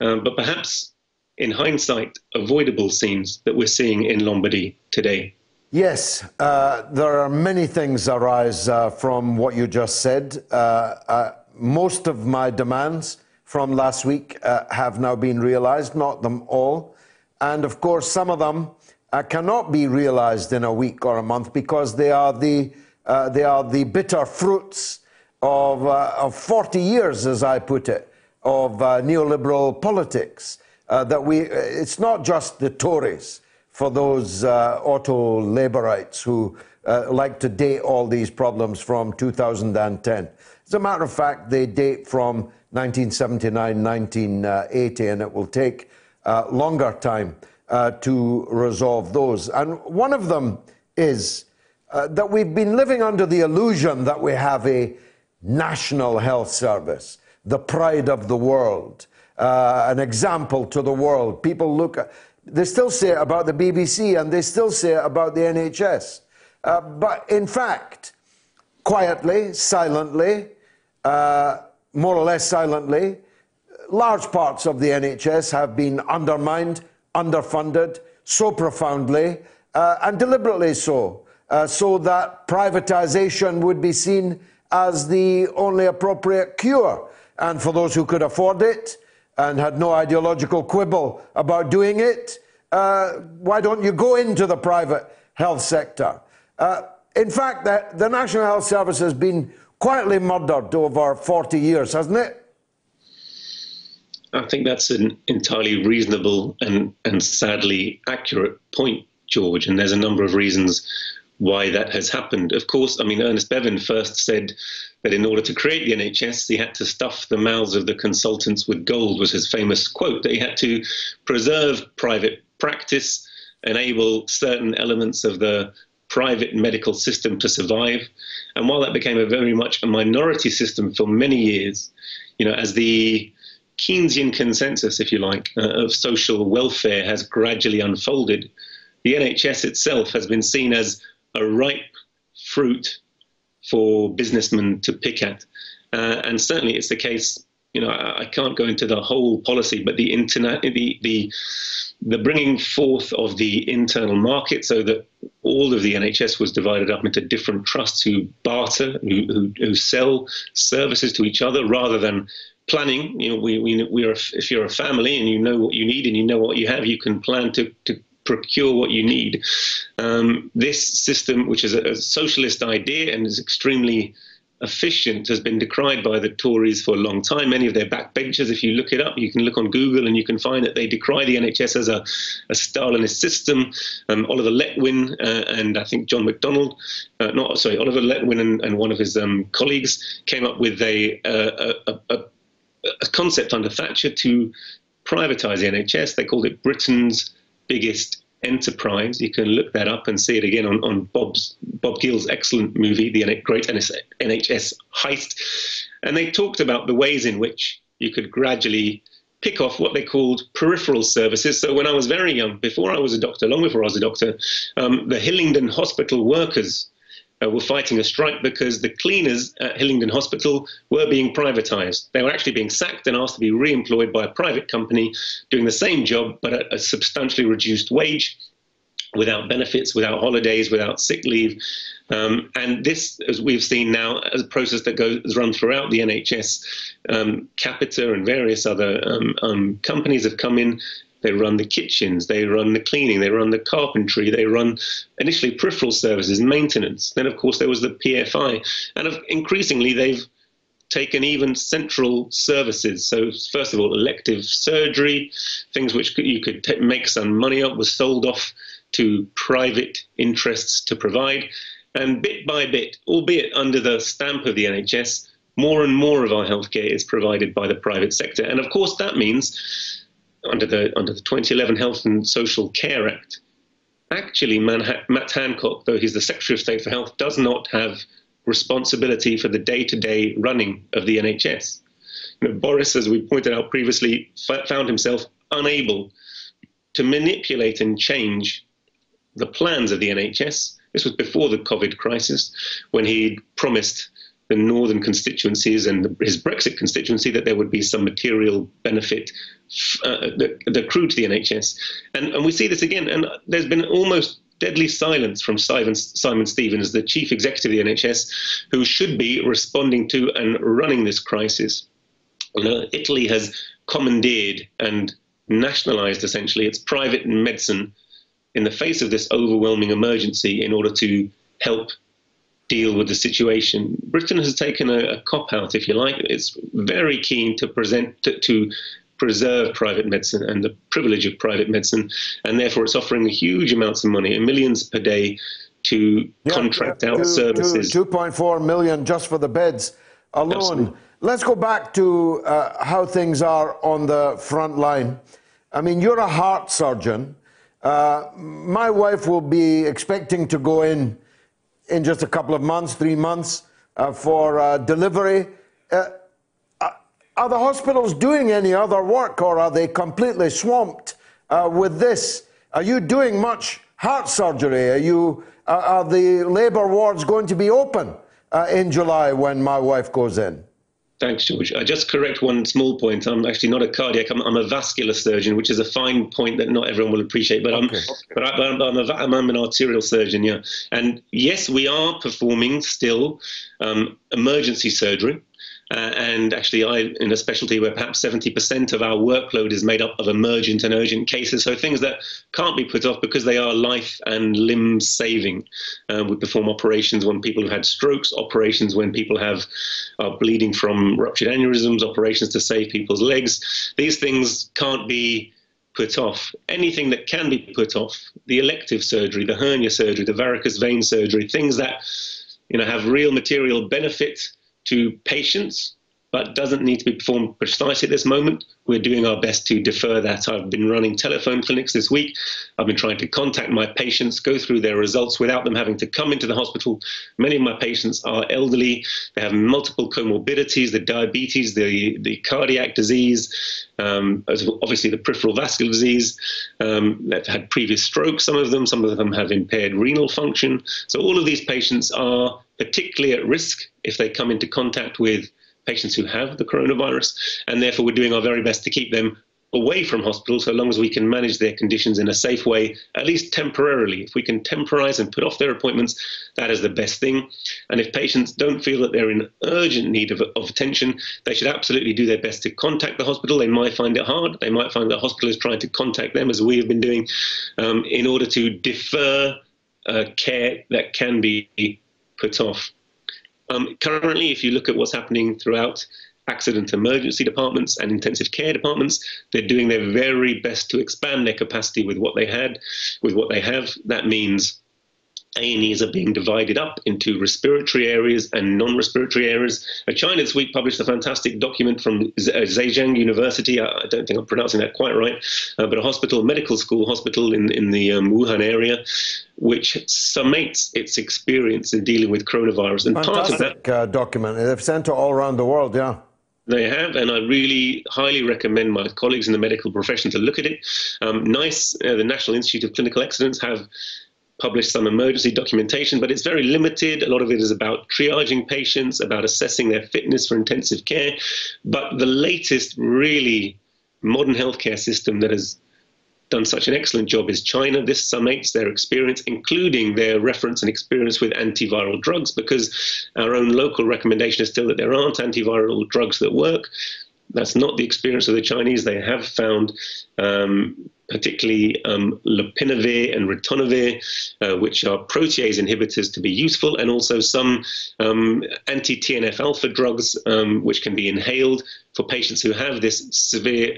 um, but perhaps in hindsight, avoidable scenes that we're seeing in Lombardy today. Yes, uh, there are many things arise uh, from what you just said. Uh, uh most of my demands from last week uh, have now been realized, not them all. And of course, some of them uh, cannot be realized in a week or a month because they are the, uh, they are the bitter fruits of, uh, of 40 years, as I put it, of uh, neoliberal politics. Uh, that we, it's not just the Tories for those uh, auto laborites who like to date all these problems from 2010. As a matter of fact, they date from 1979, 1980, and it will take longer time uh, to resolve those. And one of them is uh, that we've been living under the illusion that we have a national health service, the pride of the world, uh, an example to the world. People look they still say it about the BBC and they still say it about the NHS. Uh, but in fact, quietly, silently, uh, more or less silently, large parts of the NHS have been undermined, underfunded, so profoundly, uh, and deliberately so, uh, so that privatization would be seen as the only appropriate cure. And for those who could afford it and had no ideological quibble about doing it, uh, why don't you go into the private health sector? Uh, in fact, the, the National Health Service has been quietly murdered over 40 years, hasn't it? I think that's an entirely reasonable and, and sadly accurate point, George. And there's a number of reasons why that has happened. Of course, I mean, Ernest Bevin first said that in order to create the NHS, he had to stuff the mouths of the consultants with gold, was his famous quote, that he had to preserve private practice, enable certain elements of the private medical system to survive. And while that became a very much a minority system for many years, you know, as the Keynesian consensus, if you like, uh, of social welfare has gradually unfolded, the NHS itself has been seen as a ripe fruit for businessmen to pick at. Uh, and certainly it's the case, you know, I, I, can't go into the whole policy, but the internet, the, the, the bringing forth of the internal market so that all of the NHS was divided up into different trusts who barter, who, who, who sell services to each other rather than planning. You know, we, we, we are, if you're a family and you know what you need and you know what you have, you can plan to, to procure what you need. Um, this system, which is a, a, socialist idea and is extremely efficient, has been decried by the Tories for a long time. Many of their backbenchers, if you look it up, you can look on Google and you can find that they decry the NHS as a, a Stalinist system. Um, Oliver Letwin uh, and I think John McDonnell, uh, not sorry, Oliver Letwin and, and one of his um, colleagues came up with a, a, a, a concept under Thatcher to privatise the NHS. They called it Britain's biggest enterprise. You can look that up and see it again on, on Bob's Bob Gill's excellent movie, The Great NHS Heist. And they talked about the ways in which you could gradually pick off what they called peripheral services. So when I was very young, before I was a doctor, long before I was a doctor, um, the Hillingdon Hospital workers uh, were fighting a strike because the cleaners at Hillingdon Hospital were being privatized. They were actually being sacked and asked to be re employed by a private company doing the same job but at a substantially reduced wage, without benefits, without holidays, without sick leave. Um, and this, as we've seen now, is a process that goes run throughout the NHS. Um, Capita and various other um, um companies have come in they run the kitchens, they run the cleaning, they run the carpentry, they run initially peripheral services, maintenance. Then, of course, there was the PFI. And increasingly, they've taken even central services. So, first of all, elective surgery, things which you could t- make some money up, was sold off to private interests to provide. And bit by bit, albeit under the stamp of the NHS, more and more of our healthcare is provided by the private sector. And of course, that means under the under the 2011 Health and Social Care Act, actually Matt Hancock, though he's the Secretary of State for Health, does not have responsibility for the day-to-day running of the NHS. You know, Boris, as we pointed out previously, found himself unable to manipulate and change the plans of the NHS. This was before the COVID crisis, when he promised the northern constituencies and his Brexit constituency that there would be some material benefit uh, that, accrued to the NHS. And, and we see this again, and there's been almost deadly silence from Simon, Simon Stevens, the chief executive of the NHS, who should be responding to and running this crisis. You know, Italy has commandeered and nationalized essentially its private medicine in the face of this overwhelming emergency in order to help deal with the situation. Britain has taken a, a cop out, if you like. It's very keen to present to, to preserve private medicine and the privilege of private medicine, and therefore it's offering huge amounts of money, millions per day, to yeah, contract yeah, out two, services. 2.4 million just for the beds alone. Absolutely. Let's go back to uh, how things are on the front line. I mean, you're a heart surgeon. Uh, my wife will be expecting to go in in just a couple of months, three months, uh, for uh, delivery. Uh, are the hospitals doing any other work or are they completely swamped uh, with this? Are you doing much heart surgery? Are, you, uh, are the labour wards going to be open uh, in July when my wife goes in? Thanks, George. I just correct one small point. I'm actually not a cardiac. I'm, I'm, a vascular surgeon, which is a fine point that not everyone will appreciate. But I'm, okay. but I, am I'm, a, I'm an arterial surgeon. Yeah, and yes, we are performing still um, emergency surgery. Uh, and actually, I in a specialty where perhaps 70% of our workload is made up of emergent and urgent cases, so things that can't be put off because they are life and limb saving. Uh, we perform operations when people have had strokes, operations when people have are bleeding from ruptured aneurysms, operations to save people's legs. These things can't be put off. Anything that can be put off, the elective surgery, the hernia surgery, the varicose vein surgery, things that you know have real material benefit to patients, but doesn't need to be performed precisely at this moment. We're doing our best to defer that. I've been running telephone clinics this week. I've been trying to contact my patients, go through their results without them having to come into the hospital. Many of my patients are elderly. They have multiple comorbidities, the diabetes, the, the cardiac disease, um, obviously the peripheral vascular disease. Um, they've had previous strokes, some of them. Some of them have impaired renal function. So all of these patients are particularly at risk if they come into contact with patients who have the coronavirus, and therefore we're doing our very best to keep them away from hospital so long as we can manage their conditions in a safe way, at least temporarily. If we can temporize and put off their appointments, that is the best thing. And if patients don't feel that they're in urgent need of, of attention, they should absolutely do their best to contact the hospital. They might find it hard. They might find the hospital is trying to contact them, as we have been doing, um, in order to defer uh, care that can be put off. Um, currently, if you look at what's happening throughout accident emergency departments and intensive care departments, they're doing their very best to expand their capacity with what they had, with what they have. That means a&Es are being divided up into respiratory areas and non-respiratory areas. China this week published a fantastic document from uh, Zhejiang University. I, I don't think I'm pronouncing that quite right, uh, but a hospital, medical school hospital in, in the um, Wuhan area, which summates its experience in dealing with coronavirus. And fantastic part of that uh, document. They've sent it all around the world, yeah. They have, and I really highly recommend my colleagues in the medical profession to look at it. Um, NICE, uh, the National Institute of Clinical Excellence, have published some emergency documentation, but it's very limited. A lot of it is about triaging patients, about assessing their fitness for intensive care. But the latest really modern healthcare system that has done such an excellent job is China. This summates their experience, including their reference and experience with antiviral drugs, because our own local recommendation is still that there aren't antiviral drugs that work. That's not the experience of the Chinese. They have found um, particularly um, lopinavir and ritonavir, uh, which are protease inhibitors, to be useful, and also some um, anti TNF alpha drugs, um, which can be inhaled for patients who have this severe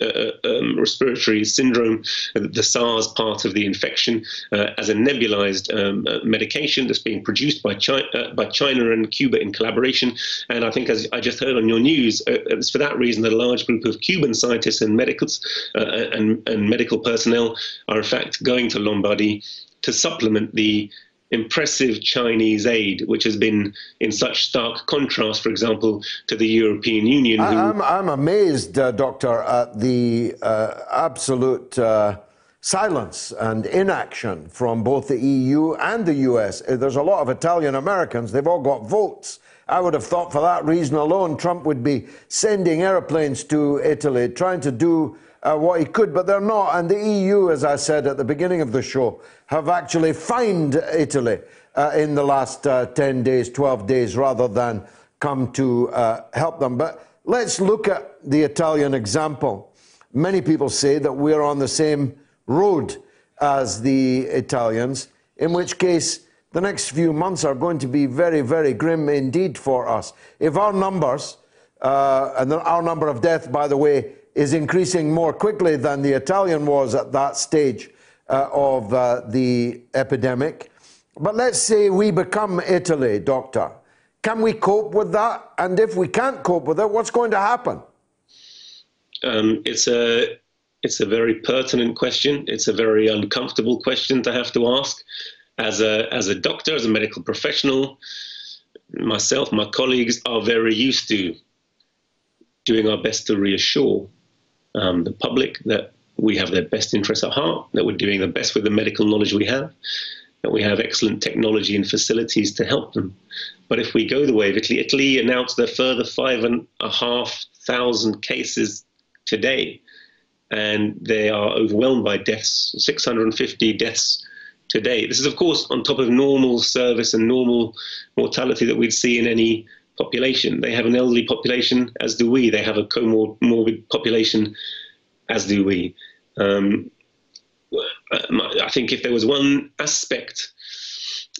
um, respiratory syndrome, uh, the SARS part of the infection, uh, as a nebulized um, uh, medication that's being produced by China, uh, by China and Cuba in collaboration. And I think, as I just heard on your news, uh, it's for that reason that a large group of Cuban scientists and medicals and, and medical personnel are in fact going to Lombardy to supplement the impressive Chinese aid, which has been in such stark contrast, for example, to the European Union. Who... I'm, I'm amazed, uh, Doctor, at the uh, absolute uh, silence and inaction from both the EU and the US. Uh, there's a lot of Italian Americans, they've all got votes. I would have thought for that reason alone, Trump would be sending airplanes to Italy, trying to do uh, what he could, but they're not. And the EU, as I said at the beginning of the show, have actually fined Italy uh, in the last uh, 10 days, 12 days, rather than come to uh, help them. But let's look at the Italian example. Many people say that we're on the same road as the Italians, in which case the next few months are going to be very, very grim indeed for us. If our numbers, uh, and our number of deaths, by the way, is increasing more quickly than the Italian was at that stage uh, of uh, the epidemic. But let's say we become Italy, Doctor. Can we cope with that? And if we can't cope with it, what's going to happen? Um, it's a it's a very pertinent question. It's a very uncomfortable question to have to ask. As a as a doctor, as a medical professional, myself, my colleagues are very used to doing our best to reassure um, the public that we have their best interests at heart, that we're doing the best with the medical knowledge we have, that we have excellent technology and facilities to help them. But if we go the way of Italy, Italy announced their further five and a half thousand cases today, and they are overwhelmed by deaths, 650 deaths today. This is, of course, on top of normal service and normal mortality that we'd see in any population. They have an elderly population, as do we. They have a comorbid population, as do we. Um, I think if there was one aspect,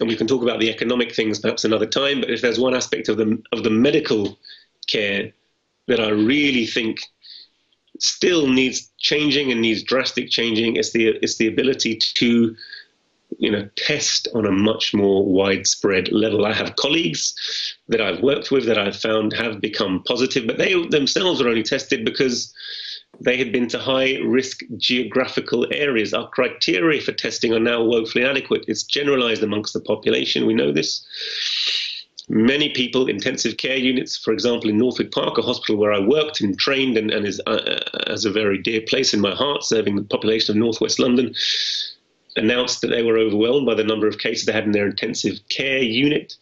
and we can talk about the economic things perhaps another time, but if there's one aspect of the of the medical care that I really think still needs changing and needs drastic changing, it's the it's the ability to you know, test on a much more widespread level. I have colleagues that I've worked with that I've found have become positive, but they themselves are only tested because they had been to high risk geographical areas. Our criteria for testing are now woefully inadequate. It's generalized amongst the population. We know this. Many people, intensive care units, for example, in Northwick Park, a hospital where I worked and trained and, and is uh, uh as a very dear place in my heart, serving the population of Northwest London, announced that they were overwhelmed by the number of cases they had in their intensive care unit.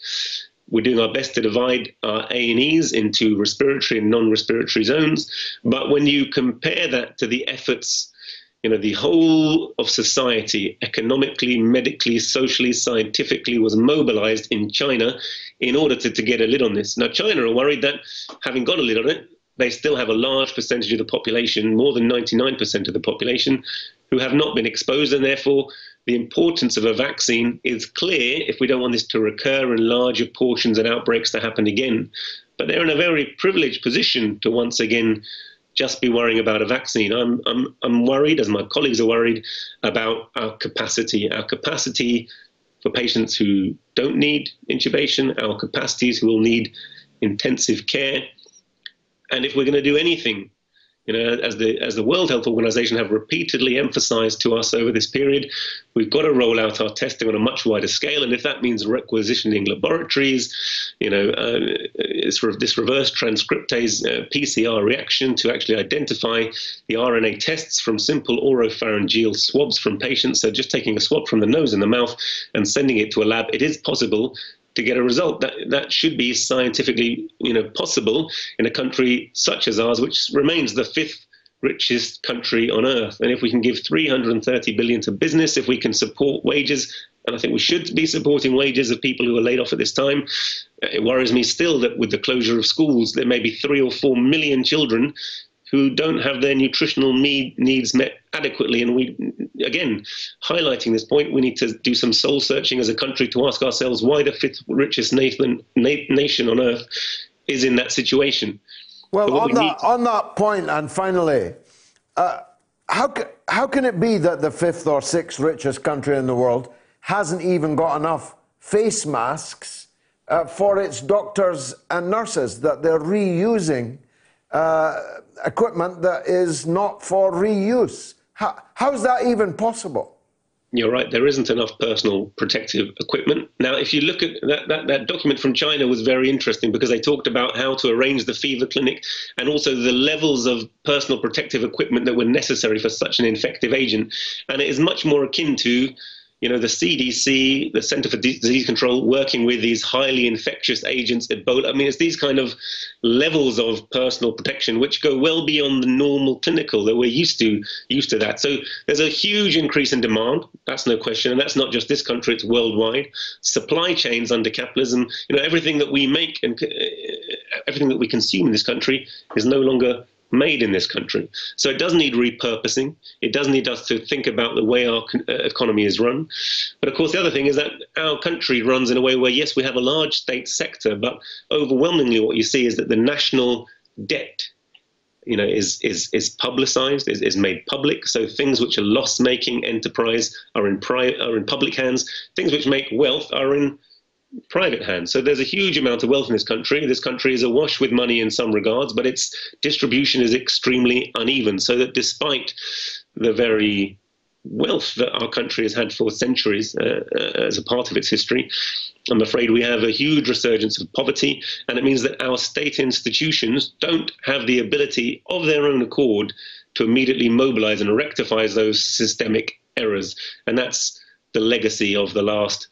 We're doing our best to divide our A&Es into respiratory and non-respiratory zones, but when you compare that to the efforts you know, the whole of society, economically, medically, socially, scientifically, was mobilized in China in order to, to get a lid on this. Now, China are worried that having got a lid on it, they still have a large percentage of the population, more than 99% of the population, who have not been exposed, and therefore the importance of a vaccine is clear if we don't want this to recur in larger portions and outbreaks to happen again. But they're in a very privileged position to once again just be worrying about a vaccine. I'm, I'm, I'm worried, as my colleagues are worried, about our capacity, our capacity for patients who don't need intubation, our capacities who will need intensive care. And if we're going to do anything you know, as the as the World Health Organization have repeatedly emphasized to us over this period, we've got to roll out our testing on a much wider scale, and if that means requisitioning laboratories, you know, uh, sort of this reverse transcriptase uh, PCR reaction to actually identify the RNA tests from simple oropharyngeal swabs from patients. So just taking a swab from the nose and the mouth and sending it to a lab, it is possible to get a result. That that should be scientifically, you know, possible in a country such as ours, which remains the fifth richest country on earth. And if we can give 330 billion to business, if we can support wages, and I think we should be supporting wages of people who are laid off at this time. It worries me still that with the closure of schools, there may be three or four million children who don't have their nutritional need, needs met adequately. And we, again, highlighting this point, we need to do some soul searching as a country to ask ourselves why the fifth richest nation, nation on earth is in that situation. Well, on, we that, on that point, and finally, uh, how, how can it be that the fifth or sixth richest country in the world hasn't even got enough face masks uh, for its doctors and nurses that they're reusing? Uh, equipment that is not for reuse. How, how is that even possible? You're right, there isn't enough personal protective equipment. Now, if you look at that, that, that, document from China was very interesting because they talked about how to arrange the fever clinic and also the levels of personal protective equipment that were necessary for such an infective agent. And it is much more akin to you know, the CDC, the Center for Disease Control, working with these highly infectious agents, Ebola. I mean, it's these kind of levels of personal protection which go well beyond the normal clinical that we're used to used to that. So there's a huge increase in demand. That's no question, and that's not just this country; it's worldwide. Supply chains under capitalism, you know, everything that we make and uh, everything that we consume in this country is no longer made in this country. So it does need repurposing. It does need us to think about the way our uh, economy is run. But of course, the other thing is that our country runs in a way where, yes, we have a large state sector, but overwhelmingly what you see is that the national debt you know, is is is publicized, is, is made public. So things which are loss-making enterprise are in pri- are in public hands. Things which make wealth are in private hands. So there's a huge amount of wealth in this country. This country is awash with money in some regards, but its distribution is extremely uneven. So that despite the very wealth that our country has had for centuries uh, uh, as a part of its history. I'm afraid we have a huge resurgence of poverty, and it means that our state institutions don't have the ability of their own accord to immediately mobilize and rectify those systemic errors. And that's the legacy of the last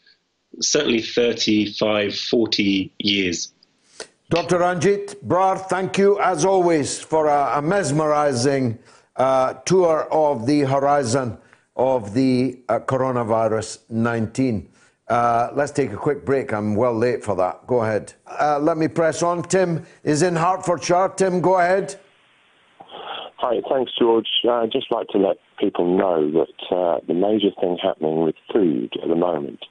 certainly 35, 40 years. Dr. Ranjeet Brar, thank you as always for a, a mesmerizing uh, tour of the horizon of the uh, coronavirus 19. Uh, let's take a quick break. I'm well late for that. Go ahead. Uh, let me press on. Tim is in Hertfordshire. Tim, go ahead. Hi, thanks, George. Uh, I'd just like to let people know that uh, the major thing happening with food at the moment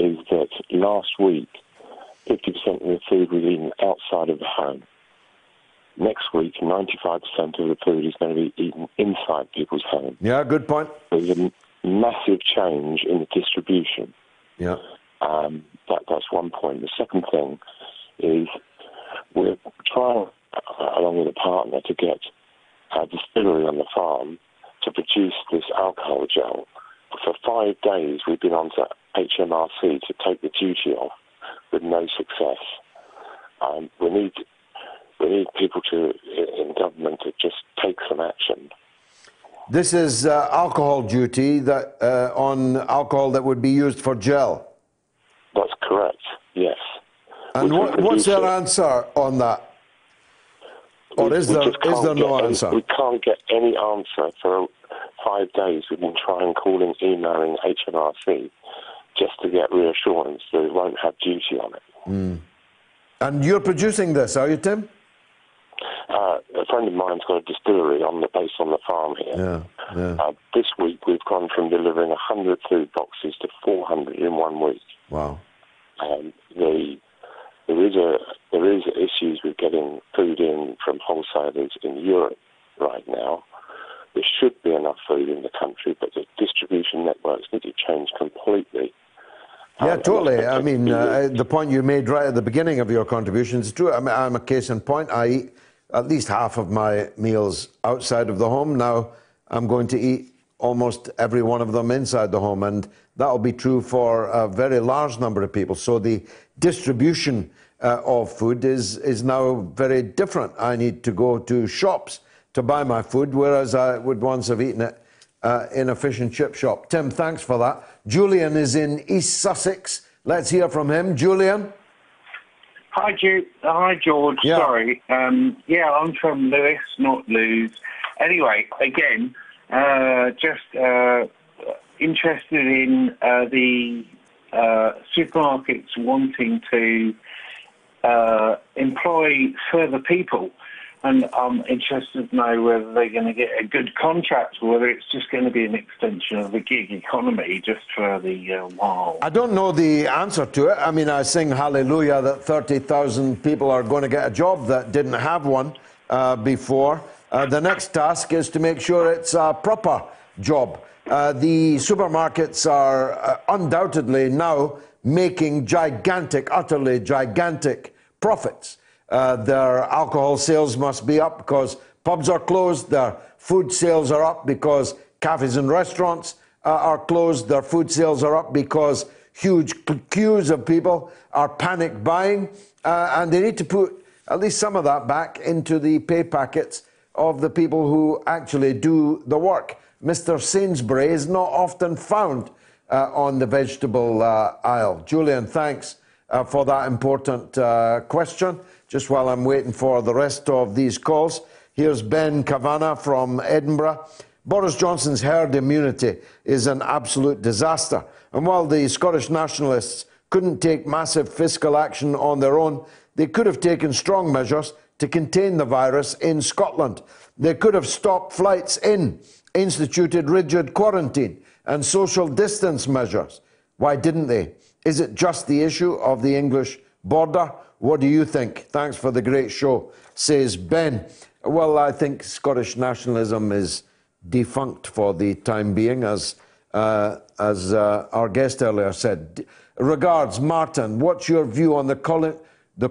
is that last week, 50% of the food was eaten outside of the home. Next week, 95% of the food is going to be eaten inside people's homes. Yeah, good point. There's a massive change in the distribution. Yeah. Um, that, that's one point. The second thing is we're trying, uh, along with a partner, to get a distillery on the farm to produce this alcohol gel. For five days, we've been on to HMRC to take the duty off with no success. Um, we need we need people to in government to just take some action. This is uh, alcohol duty that uh, on alcohol that would be used for gel. That's correct. Yes. And what, what's their answer on that? Or is there, is there no any, answer? We can't get any answer for five days. We've been trying, calling, emailing HMRC just to get reassurance that it won't have duty on it. Mm. And you're producing this, are you, Tim? Uh, a friend of mine's got a distillery on the base on the farm here. Yeah, yeah. Uh, this week we've gone from delivering 100 food boxes to 400 in one week. Wow. Um, the there is a there is issues with getting food in from wholesalers in Europe right now. There should be enough food in the country, but the distribution networks need to change completely. Yeah, Um, totally. I mean, uh, the point you made right at the beginning of your contribution is true. I mean, I'm a case in point. I eat at least half of my meals outside of the home. Now I'm going to eat almost every one of them inside the home, and that will be true for a very large number of people. So the distribution uh, of food is, is now very different. I need to go to shops to buy my food, whereas I would once have eaten it uh, in a fish and chip shop. Tim, thanks for that. Julian is in East Sussex. Let's hear from him. Julian? Hi, Ju- Hi, George. Yeah. Sorry. Um, yeah, I'm from Lewis, not Lewes. Anyway, again, uh, just uh, interested in uh, the uh, supermarkets wanting to uh, employ further people. And I'm interested to know whether they're going to get a good contract or whether it's just going to be an extension of the gig economy just for the uh, while. I don't know the answer to it. I mean, I sing hallelujah that 30,000 people are going to get a job that didn't have one uh, before. Uh, the next task is to make sure it's a proper job. Uh, the supermarkets are uh, undoubtedly now making gigantic, utterly gigantic profits. Uh, their alcohol sales must be up because pubs are closed. Their food sales are up because cafes and restaurants uh, are closed. Their food sales are up because huge queues of people are panic buying. Uh, and they need to put at least some of that back into the pay packets of the people who actually do the work. Mr. Sainsbury is not often found uh, on the vegetable uh, aisle. Julian, thanks uh, for that important uh, question. Just while I'm waiting for the rest of these calls, here's Ben Kavanagh from Edinburgh. Boris Johnson's herd immunity is an absolute disaster. And while the Scottish nationalists couldn't take massive fiscal action on their own, they could have taken strong measures to contain the virus in Scotland. They could have stopped flights in, instituted rigid quarantine and social distance measures. Why didn't they? Is it just the issue of the English border? What do you think? Thanks for the great show, says Ben. Well, I think Scottish nationalism is defunct for the time being, as, uh, as uh, our guest earlier said. Regards, Martin, what's your view on the, Col- the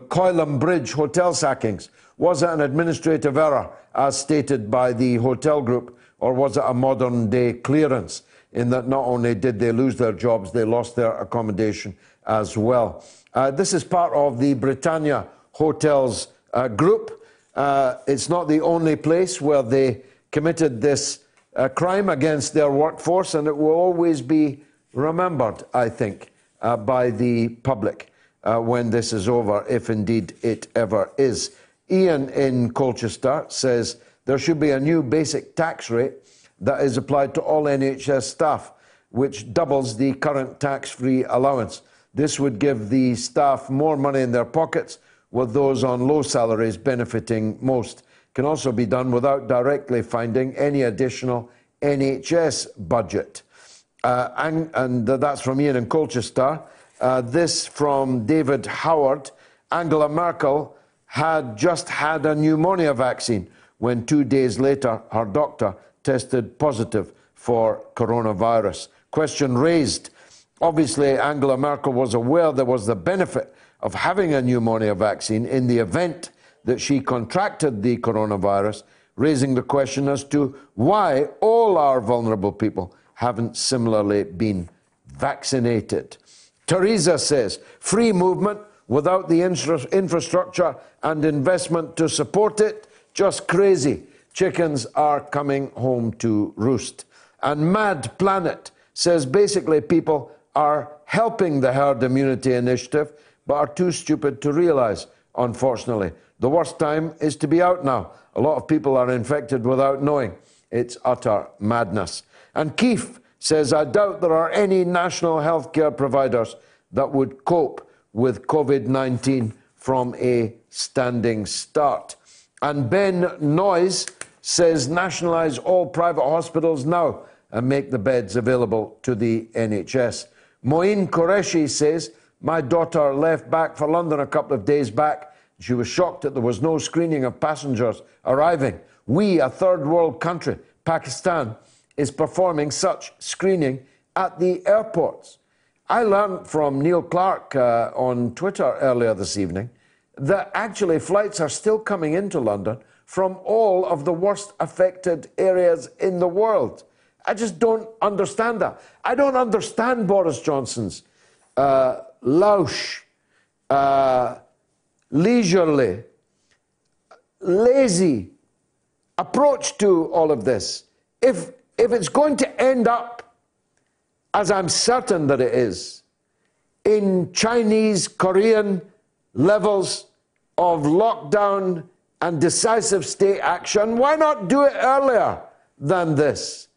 Bridge hotel sackings? Was it an administrative error, as stated by the hotel group, or was it a modern day clearance in that not only did they lose their jobs, they lost their accommodation as well? Uh, this is part of the Britannia Hotels uh, group. Uh, it's not the only place where they committed this uh, crime against their workforce, and it will always be remembered, I think, uh, by the public uh, when this is over, if indeed it ever is. Ian in Colchester says there should be a new basic tax rate that is applied to all NHS staff, which doubles the current tax free allowance. This would give the staff more money in their pockets, with those on low salaries benefiting most. Can also be done without directly finding any additional NHS budget. Uh, and, and, that's from Ian in Colchester. Uh, this from David Howard. Angela Merkel had just had a pneumonia vaccine when two days later her doctor tested positive for coronavirus. Question raised. Obviously, Angela Merkel was aware there was the benefit of having a pneumonia vaccine in the event that she contracted the coronavirus, raising the question as to why all our vulnerable people haven't similarly been vaccinated. Teresa says free movement without the infrastructure and investment to support it, just crazy. Chickens are coming home to roost. And Mad Planet says basically people are helping the herd immunity initiative, but are too stupid to realize, unfortunately. The worst time is to be out now. A lot of people are infected without knowing. It's utter madness. And Keith says, I doubt there are any national healthcare providers that would cope with COVID 19 from a standing start. And Ben Noyes says, nationalise all private hospitals now and make the beds available to the NHS. Moin Qureshi says, My daughter left back for London a couple of days back. She was shocked that there was no screening of passengers arriving. We, a third world country, Pakistan, is performing such screening at the airports. I learned from Neil Clark uh, on Twitter earlier this evening that actually flights are still coming into London from all of the worst affected areas in the world. I just don't understand that. I don't understand Boris Johnson's uh, louche, uh, leisurely, lazy approach to all of this. If if it's going to end up, as I'm certain that it is, in Chinese, Korean levels of lockdown and decisive state action, why not do it earlier than this?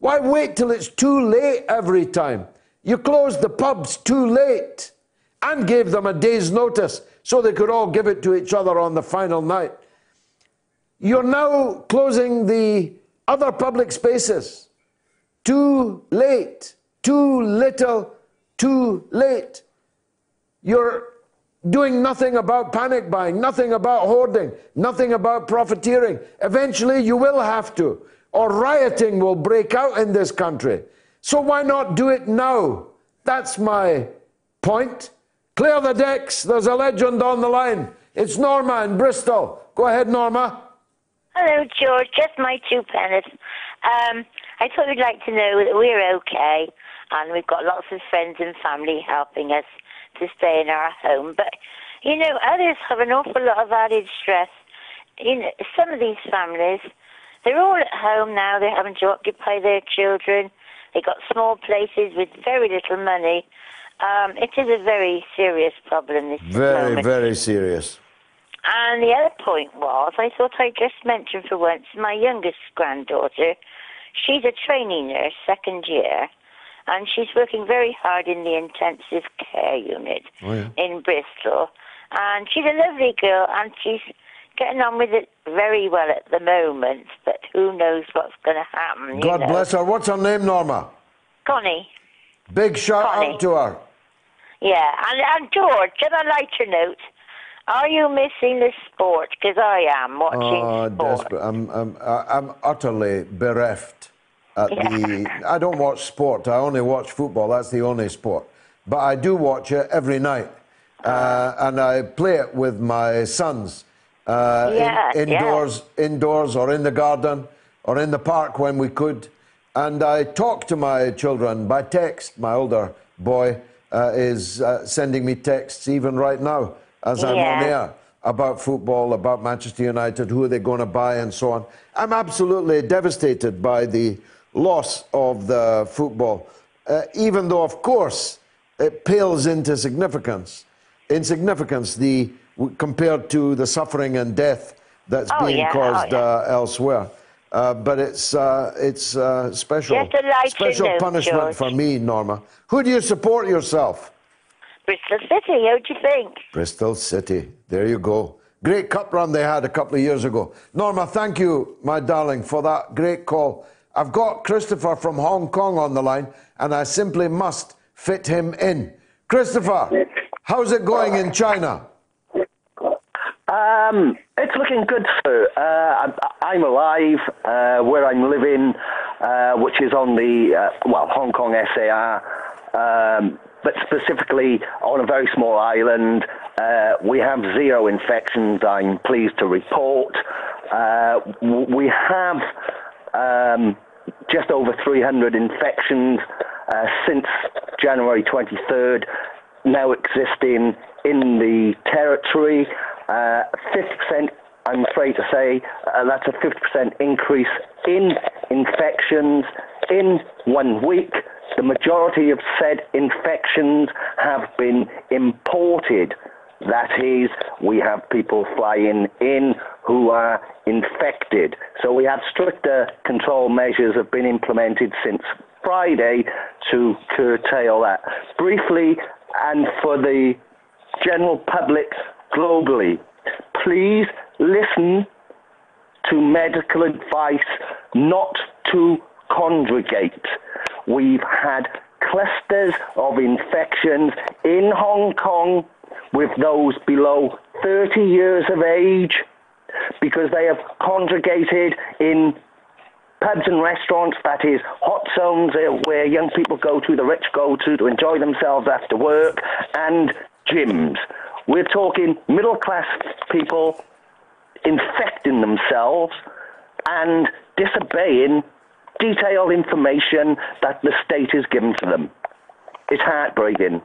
Why wait till it's too late every time? You closed the pubs too late and gave them a day's notice so they could all give it to each other on the final night. You're now closing the other public spaces. Too late, too little, too late. You're doing nothing about panic buying, nothing about hoarding, nothing about profiteering. Eventually, you will have to, or rioting will break out in this country. So, why not do it now? That's my point. Clear the decks. There's a legend on the line. It's Norma in Bristol. Go ahead, Norma. Hello, George. Just my two pennies. Um, I thought you'd like to know that we're okay, and we've got lots of friends and family helping us to stay in our home. But you know, others have an awful lot of added stress. You know, some of these families, they're all at home now. They're having to occupy their children. They got small places with very little money. Um, it is a very serious problem. This very, moment. very serious. And the other point was, I thought I'd just mention for once, my youngest granddaughter, she's a trainee nurse, second year, and she's working very hard in the intensive care unit oh, yeah. in Bristol. And she's a lovely girl, and she's getting on with it very well at the moment, but who knows what's going to happen. God know. bless her. What's her name, Norma? Connie. Big shout Connie. out to her. Yeah, and, and George, on a lighter note, are you missing the sport? Because I am watching oh, sport. desperate. I'm, I'm, I'm utterly bereft at Yeah. the. I don't watch sport. I only watch football. That's the only sport. But I do watch it every night, uh, and I play it with my sons. Uh, in- Yeah, yeah. indoors, indoors, or in the garden, or in the park when we could. And I talk to my children by text. My older boy uh, is uh, sending me texts even right now as I'm on Yeah. air about football, about Manchester United, who are they going to buy, and so on. I'm absolutely devastated by the loss of the football, uh, even though, of course, it pales into significance, insignificance the, compared to the suffering and death that's Oh, being yeah, oh, caused yeah. uh, elsewhere. Uh, but it's uh, it's uh, special a special note, punishment George. for me, Norma. Who do you support yourself? Bristol City, how do you think? Bristol City. There you go. Great cup run they had a couple of years ago. Norma, thank you, my darling, for that great call. I've got Christopher from Hong Kong on the line, and I simply must fit him in. Christopher, how's it going in China? Um, it's looking good, sir. Uh, I'm, alive uh, where I'm living, uh, which is on the, uh, well, Hong Kong SAR, um, but specifically on a very small island. Uh, we have zero infections, I'm pleased to report. Uh, we have um, just over 300 infections uh, since January 23rd, now existing in the territory. Uh, 50%, I'm afraid to say, uh, that's a 50% increase in infections in one week. The majority of said infections have been imported. That is, we have people flying in who are infected. So we have stricter control measures have been implemented since Friday to curtail that. Briefly, and for the general public globally, please listen to medical advice not to congregate. We've had clusters of infections in Hong Kong with those below 30 years of age because they have congregated in pubs and restaurants, that is, hot zones uh, where young people go to, the rich go to to enjoy themselves after work, and gyms. We're talking middle class people infecting themselves and disobeying detailed information that the state has given to them. It's heartbreaking.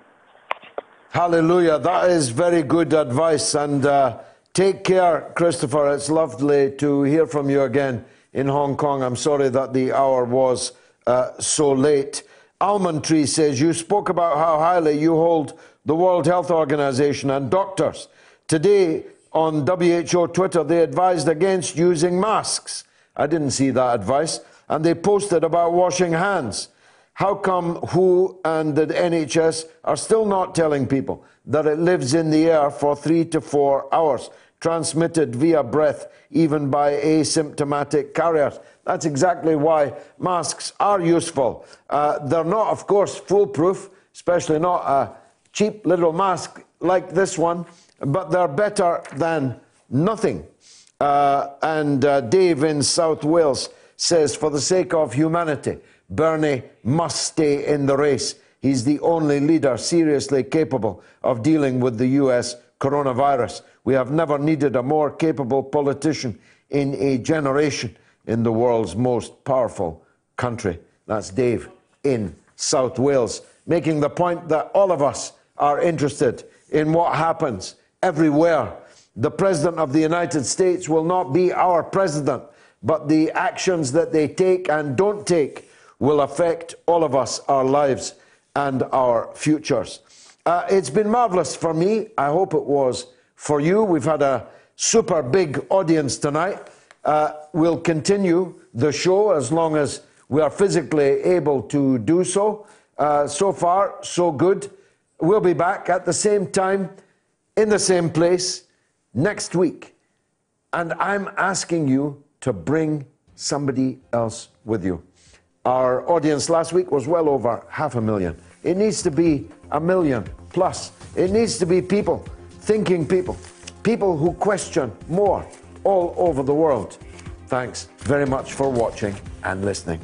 Hallelujah. That is very good advice. And uh, take care, Christopher. It's lovely to hear from you again in Hong Kong. I'm sorry that the hour was uh, so late. Almond Tree says, You spoke about how highly you hold the World Health Organization and doctors. Today on WHO Twitter, they advised against using masks. I didn't see that advice. And they posted about washing hands. How come WHO and the NHS are still not telling people that it lives in the air for three to four hours, transmitted via breath, even by asymptomatic carriers? That's exactly why masks are useful. Uh, they're not, of course, foolproof, especially not a cheap little mask like this one, but they're better than nothing. Uh, and uh, Dave in South Wales says, for the sake of humanity, Bernie must stay in the race. He's the only leader seriously capable of dealing with the US coronavirus. We have never needed a more capable politician in a generation in the world's most powerful country. That's Dave in South Wales, making the point that all of us are interested in what happens everywhere. The President of the United States will not be our president, but the actions that they take and don't take will affect all of us, our lives, and our futures. Uh, it's been marvelous for me. I hope it was for you. We've had a super big audience tonight. Uh, we'll continue the show as long as we are physically able to do so. Uh, so far, so good. We'll be back at the same time, in the same place, next week. And I'm asking you to bring somebody else with you. Our audience last week was well over half a million. It needs to be a million plus. It needs to be people, thinking people, people who question more all over the world. Thanks very much for watching and listening.